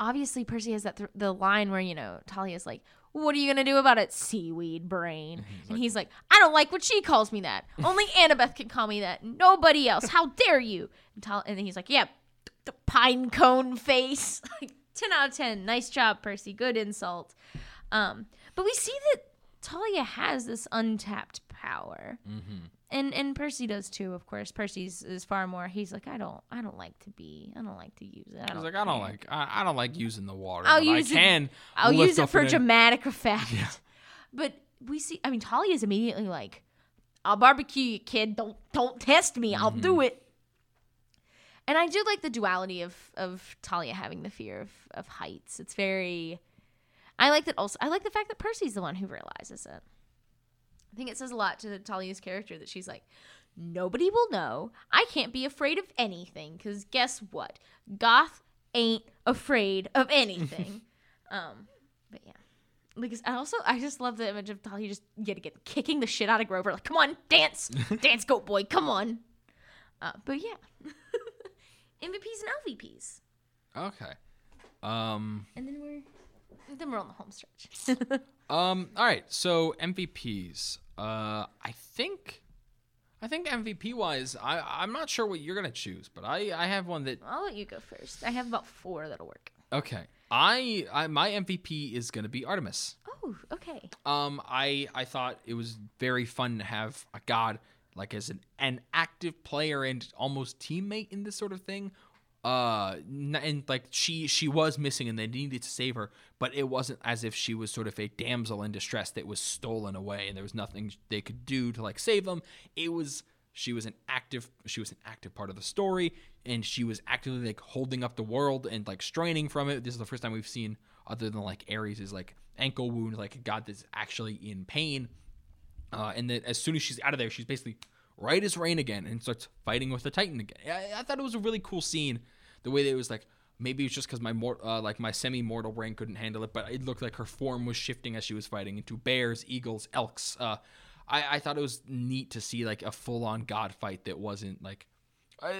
obviously Percy has that th- the line where you know Thalia's like, "What are you gonna do about it, seaweed brain?" and he's like, "I don't like what she calls me that. [laughs] Only Annabeth can call me that. Nobody else. How dare you?" And, Tal- and then he's like, "Yeah, the pine cone face." [laughs] like ten out of ten. Nice job, Percy. Good insult. Um, but we see that Thalia has this untapped power. And and Percy does too, of course. Percy's is far more. He's like, I don't, I don't like to be, I don't like to use it. I was like, I don't like, I, I don't like using the water. I'll use I it- can. I'll use it for dramatic effect. Yeah. But we see, I mean, Thalia is immediately like, "I'll barbecue you, kid. Don't don't test me. I'll Mm-hmm. do it." And I do like the duality of of Thalia having the fear of of heights. It's very. I like that also. I like the fact that Percy's the one who realizes it. I think it says a lot to Thalia's character that she's like, nobody will know. I can't be afraid of anything because guess what? Goth ain't afraid of anything. [laughs] um, but yeah. Because I also I just love the image of Thalia just yet again kicking the shit out of Grover. Like, come on, dance, [laughs] dance, goat boy, come on. Uh, but yeah, [laughs] MVPs and LVPs, Okay. Um. and then we're then we're on the home stretch. Um. All right. So MVPs. Uh. I think. I think MVP wise, I I'm not sure what you're gonna choose, but I I have one that I'll let you go first. I have about four that'll work. okay. I I my MVP is gonna be Artemis. Oh, okay. Um, I I thought it was very fun to have a god like as an an active player and almost teammate in this sort of thing. Uh, and like she she was missing and they needed to save her, but it wasn't as if she was sort of a damsel in distress that was stolen away and there was nothing they could do to like save them. It was she was an active she was an active part of the story and she was actively like holding up the world and like straining from it. This is the first time we've seen other than like Ares is like ankle wound like god that's actually in pain. Uh, and then as soon as she's out of there, she's basically right as rain again and starts fighting with the Titan again. I, I thought it was a really cool scene. The way that it was like maybe it's just because my mor- uh, like my semi-mortal brain couldn't handle it, but it looked like her form was shifting as she was fighting into bears, eagles, elks. Uh, I, I thought it was neat to see like a full-on god fight that wasn't like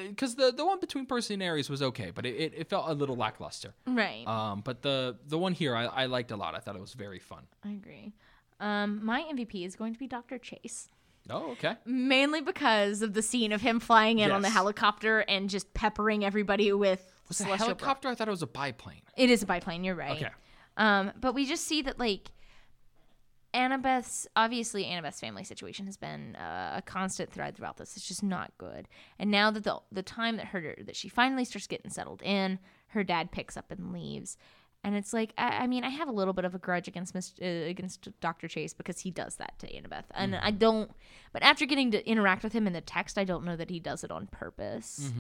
because the the one between Percy and Ares was okay, but it, it, it felt a little lackluster. Right. Um, but the the one here I, I liked a lot. I thought it was very fun. I agree. Um, my MVP is going to be Dr. Chase. Oh, okay. mainly because of the scene of him flying in on the helicopter and just peppering everybody with Was it a celestial bro- helicopter? I thought it was a biplane. It is a biplane. You're right. Okay. Um, but we just see that like Annabeth's obviously Annabeth's family situation has been uh, a constant thread throughout this. It's just not good. And now that the the time that her that she finally starts getting settled in, her dad picks up and leaves. And it's like I, I mean I have a little bit of a grudge against uh, against Dr. Chase because he does that to Annabeth, and I don't. But after getting to interact with him in the text, I don't know that he does it on purpose.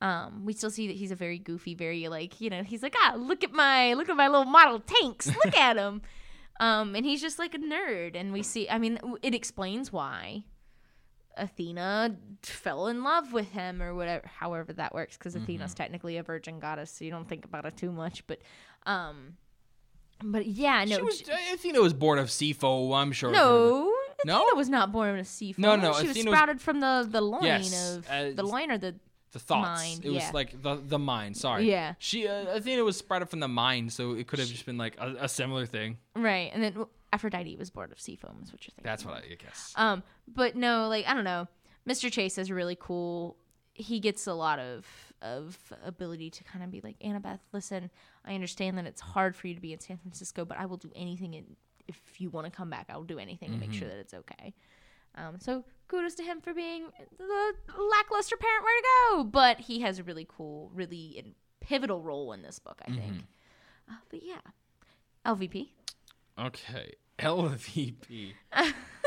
Um, we still see that he's a very goofy, very like you know he's like ah look at my look at my little model tanks, look [laughs] at him. Um, and he's just like a nerd, and we see. I mean, it explains why Athena fell in love with him, or whatever, however that works, because Athena's technically a virgin goddess, so you don't think about it too much. But, um, but yeah, no, she was, j- Athena was born of Sifo, I'm sure. no, No? Athena was not born of a sea. No, no, she was Athena was- sprouted from the the loin Yes, of uh, the loin or the The thoughts. Mind, it was yeah. like the the mind. Sorry. Yeah. She uh, Athena was sprouted from the mind, so it could have just been like a, a similar thing. right, and then well, Aphrodite was born of sea foam, is what you're thinking. That's what I guess. Um, but no, like I don't know. Mr. Chase is really cool. He gets a lot of of ability to kind of be like Annabeth. Listen, I understand that it's hard for you to be in San Francisco, but I will do anything. In, if you want to come back, I will do anything to make sure that it's okay. Um, so kudos to him for being the lackluster parent where to go, but he has a really cool, really pivotal role in this book. I think. Uh, but yeah, LVP. Okay. LVP.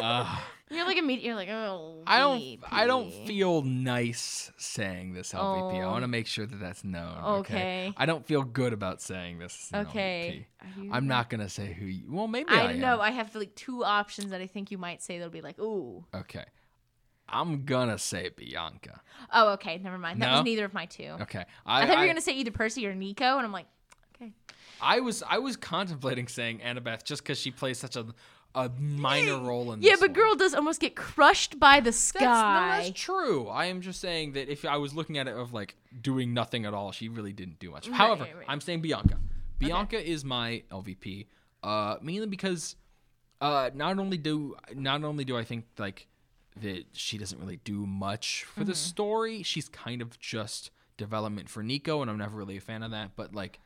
uh, [laughs] You're like immediate. You're like oh. I don't. I don't feel nice saying this LVP. I Oh. want to make sure that that's known. Okay. I don't feel good about saying this. Okay. You- I'm not gonna say who. You, well, maybe I I, don't know. I have like two options that I think you might say. That'll be like, ooh. Okay. I'm gonna say Bianca. Oh, okay. Never mind. That No? was neither of my two. Okay. I, thought you were gonna say either Percy or Nico, and I'm like, okay. I was I was contemplating saying Annabeth just because she plays such a a minor role in the Yeah, but one. girl does almost get crushed by the That's, sky. no, that's true. I am just saying that if I was looking at it of like doing nothing at all, she really didn't do much. However, right. I'm saying Bianca. Bianca is my LVP, uh, mainly because uh, not only do not only do I think like that she doesn't really do much for Mm-hmm. the story. She's kind of just development for Nico, and I'm never really a fan of that. But like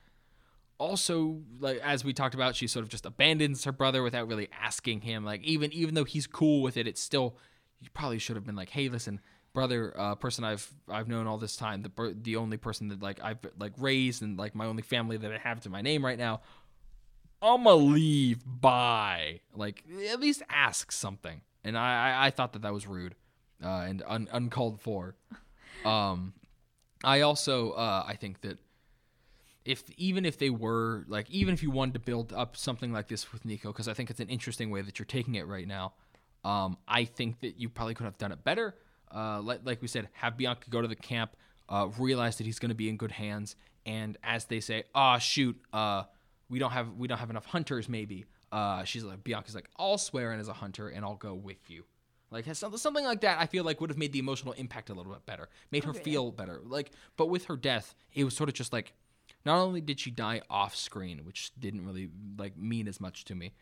also like as we talked about she sort of just abandons her brother without really asking him like even even though he's cool with it it's still you probably should have been like hey listen brother uh person i've i've known all this time the the only person that like i've like raised and like my only family that i have to my name right now i'm gonna leave bye like at least ask something. And i i, I thought that that was rude uh and un- uncalled for. [laughs] Um i also uh i think that if even if they were like even if you wanted to build up something like this with Nico because I think it's an interesting way that you're taking it right now. Um, I think that you probably could have done it better. Uh, like, like we said, have Bianca go to the camp, uh, realize that he's going to be in good hands, and as they say, ah, shoot, uh, we don't have we don't have enough hunters. Maybe uh, she's like Bianca's like, I'll swear in as a hunter and I'll go with you. Like has something something like that, I feel like would have made the emotional impact a little bit better, made her feel better. Like, but with her death, it was sort of just like, not only did she die off screen, which didn't really like mean as much to me,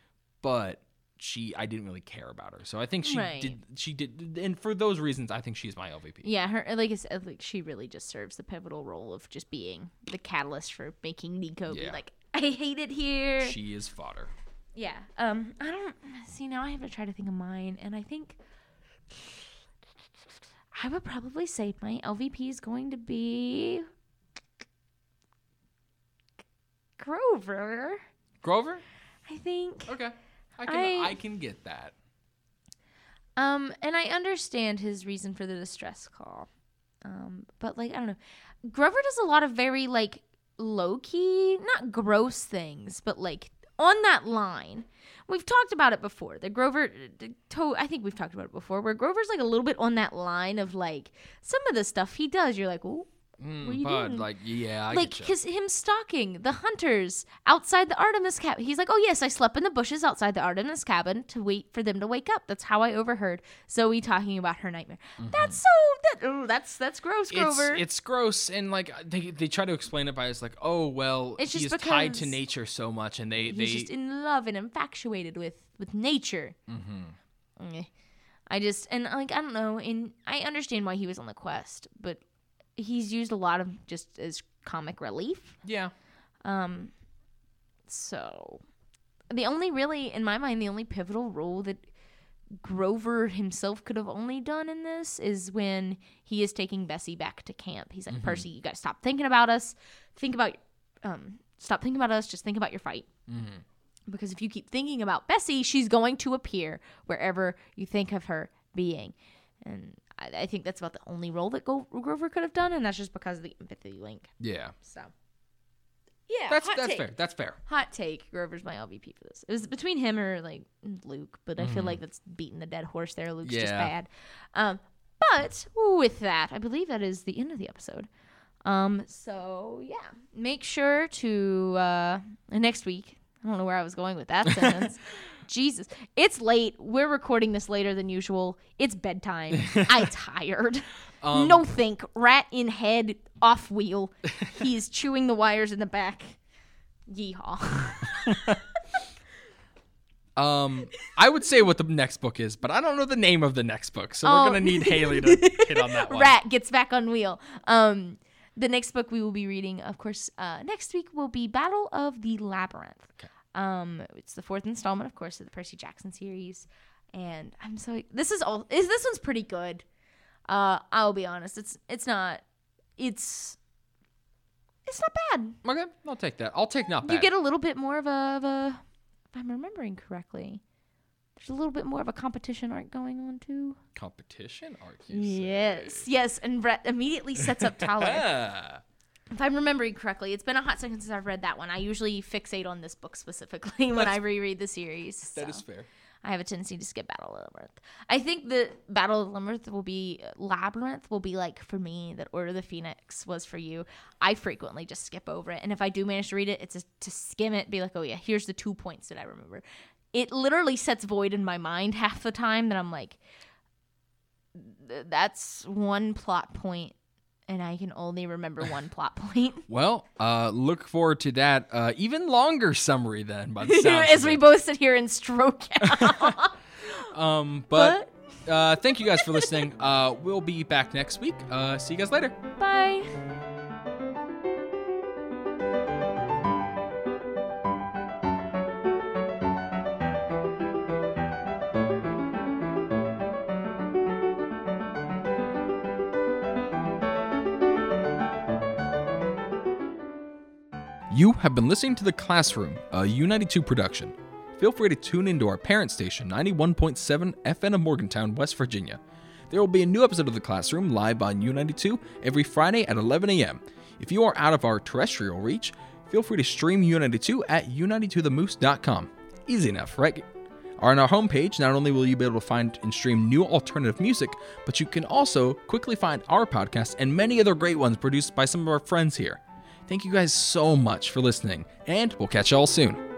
but she I didn't really care about her. So I think she Right. did she did and for those reasons I think she's my LVP. Yeah, her like I said, like she really just serves the pivotal role of just being the catalyst for making Nico be like, I hate it here. She is fodder. Yeah. Um, I don't see now. I have to try to think of mine, and I think I would probably say my LVP is going to be Grover. Grover? I think. Okay. I can I- I, can get that. Um, and I understand his reason for the distress call. Um, but like I don't know, Grover does a lot of very like low key, not gross things, but like on that line. We've talked about it before. The Grover, to, I think we've talked about it before, where Grover's like a little bit on that line of like some of the stuff he does. You're like, oh, Mm, What are you but doing? like yeah, I like his him stalking the hunters outside the Artemis cabin. He's like, "Oh yes, I slept in the bushes outside the Artemis cabin to wait for them to wake up." That's how I overheard Zoe talking about her nightmare. That's so that oh, that's that's gross, Mm-hmm. it's, Grover. it's gross and like they, they try to explain it by it's like oh well It's just he's tied to nature so much and they He's they just in love and infatuated with with nature. Mm-hmm. I just and like I don't know, and I understand why he was on the quest, but he's used a lot of just as comic relief. Yeah. Um, so the only really, in my mind, the only pivotal role that Grover himself could have only done in this is when he is taking Bessie back to camp. He's like, Percy, you got to stop thinking about us. Think about, um, stop thinking about us. Just think about your fight. Because if you keep thinking about Bessie, she's going to appear wherever you think of her being. And I, I think that's about the only role that Go- Grover could have done, and that's just because of the empathy link. Yeah. So, yeah, That's that's take. fair. That's fair. Hot take: Grover's my LVP for this. It was between him or like Luke, but I feel like that's beating the dead horse there. Luke's just Mm-hmm. Bad. Um, but with that, I believe that is the end of the episode. Um, so yeah, make sure to uh next week. I don't know where I was going with that [laughs] sentence. Jesus, it's late. We're recording this later than usual. It's bedtime. [laughs] I tired. Um, no think. Rat in head, off wheel. He's [laughs] chewing the wires in the back. Yeehaw. [laughs] Um, I would say what the next book is, but I don't know the name of the next book, so Oh. we're gonna need Haleigh to hit on that one. Rat gets back on wheel. Um, the next book we will be reading, of course, uh, next week will be Battle of the Labyrinth. Okay. Um, it's the fourth installment, of course, of the Percy Jackson series, and I'm so this is all. Is this one's pretty good? Uh, I'll be honest. It's it's not. It's it's not bad. Okay, I'll take that. I'll take not bad. You get a little bit more of a, of a if I'm remembering correctly. There's a little bit more of a competition arc going on too. competition arc. you say. Yes, yes, and Brett immediately sets up Tyler. [laughs] If I'm remembering correctly, it's been a hot second since I've read that one. I usually fixate on this book specifically [laughs] when I reread the series. That so is fair. I have a tendency to skip Battle of Labyrinth. I think the Battle of Labyrinth will be uh, Labyrinth will be like for me that Order of the Phoenix was for you. I frequently just skip over it, and if I do manage to read it, it's just to skim it, be like, oh yeah, here's the two points that I remember. It literally sets void in my mind half the time that I'm like, that's one plot point, and I can only remember one plot point. [laughs] Well, uh, look forward to that uh, even longer summary then. By the [laughs] As we both sit here and stroke out. [laughs] Um, but uh, thank you guys for listening. Uh, we'll be back next week. Uh, see you guys later. Bye. You have been listening to The Classroom, a U92 production. Feel free to tune into our parent station, 91.7 FM of Morgantown, West Virginia. There will be a new episode of The Classroom live on U92 every Friday at 11 a.m. If you are out of our terrestrial reach, feel free to stream U92 at u92themoose.com. Easy enough, right? On our homepage, not only will you be able to find and stream new alternative music, but you can also quickly find our podcast and many other great ones produced by some of our friends here. Thank you guys so much for listening, and we'll catch y'all soon.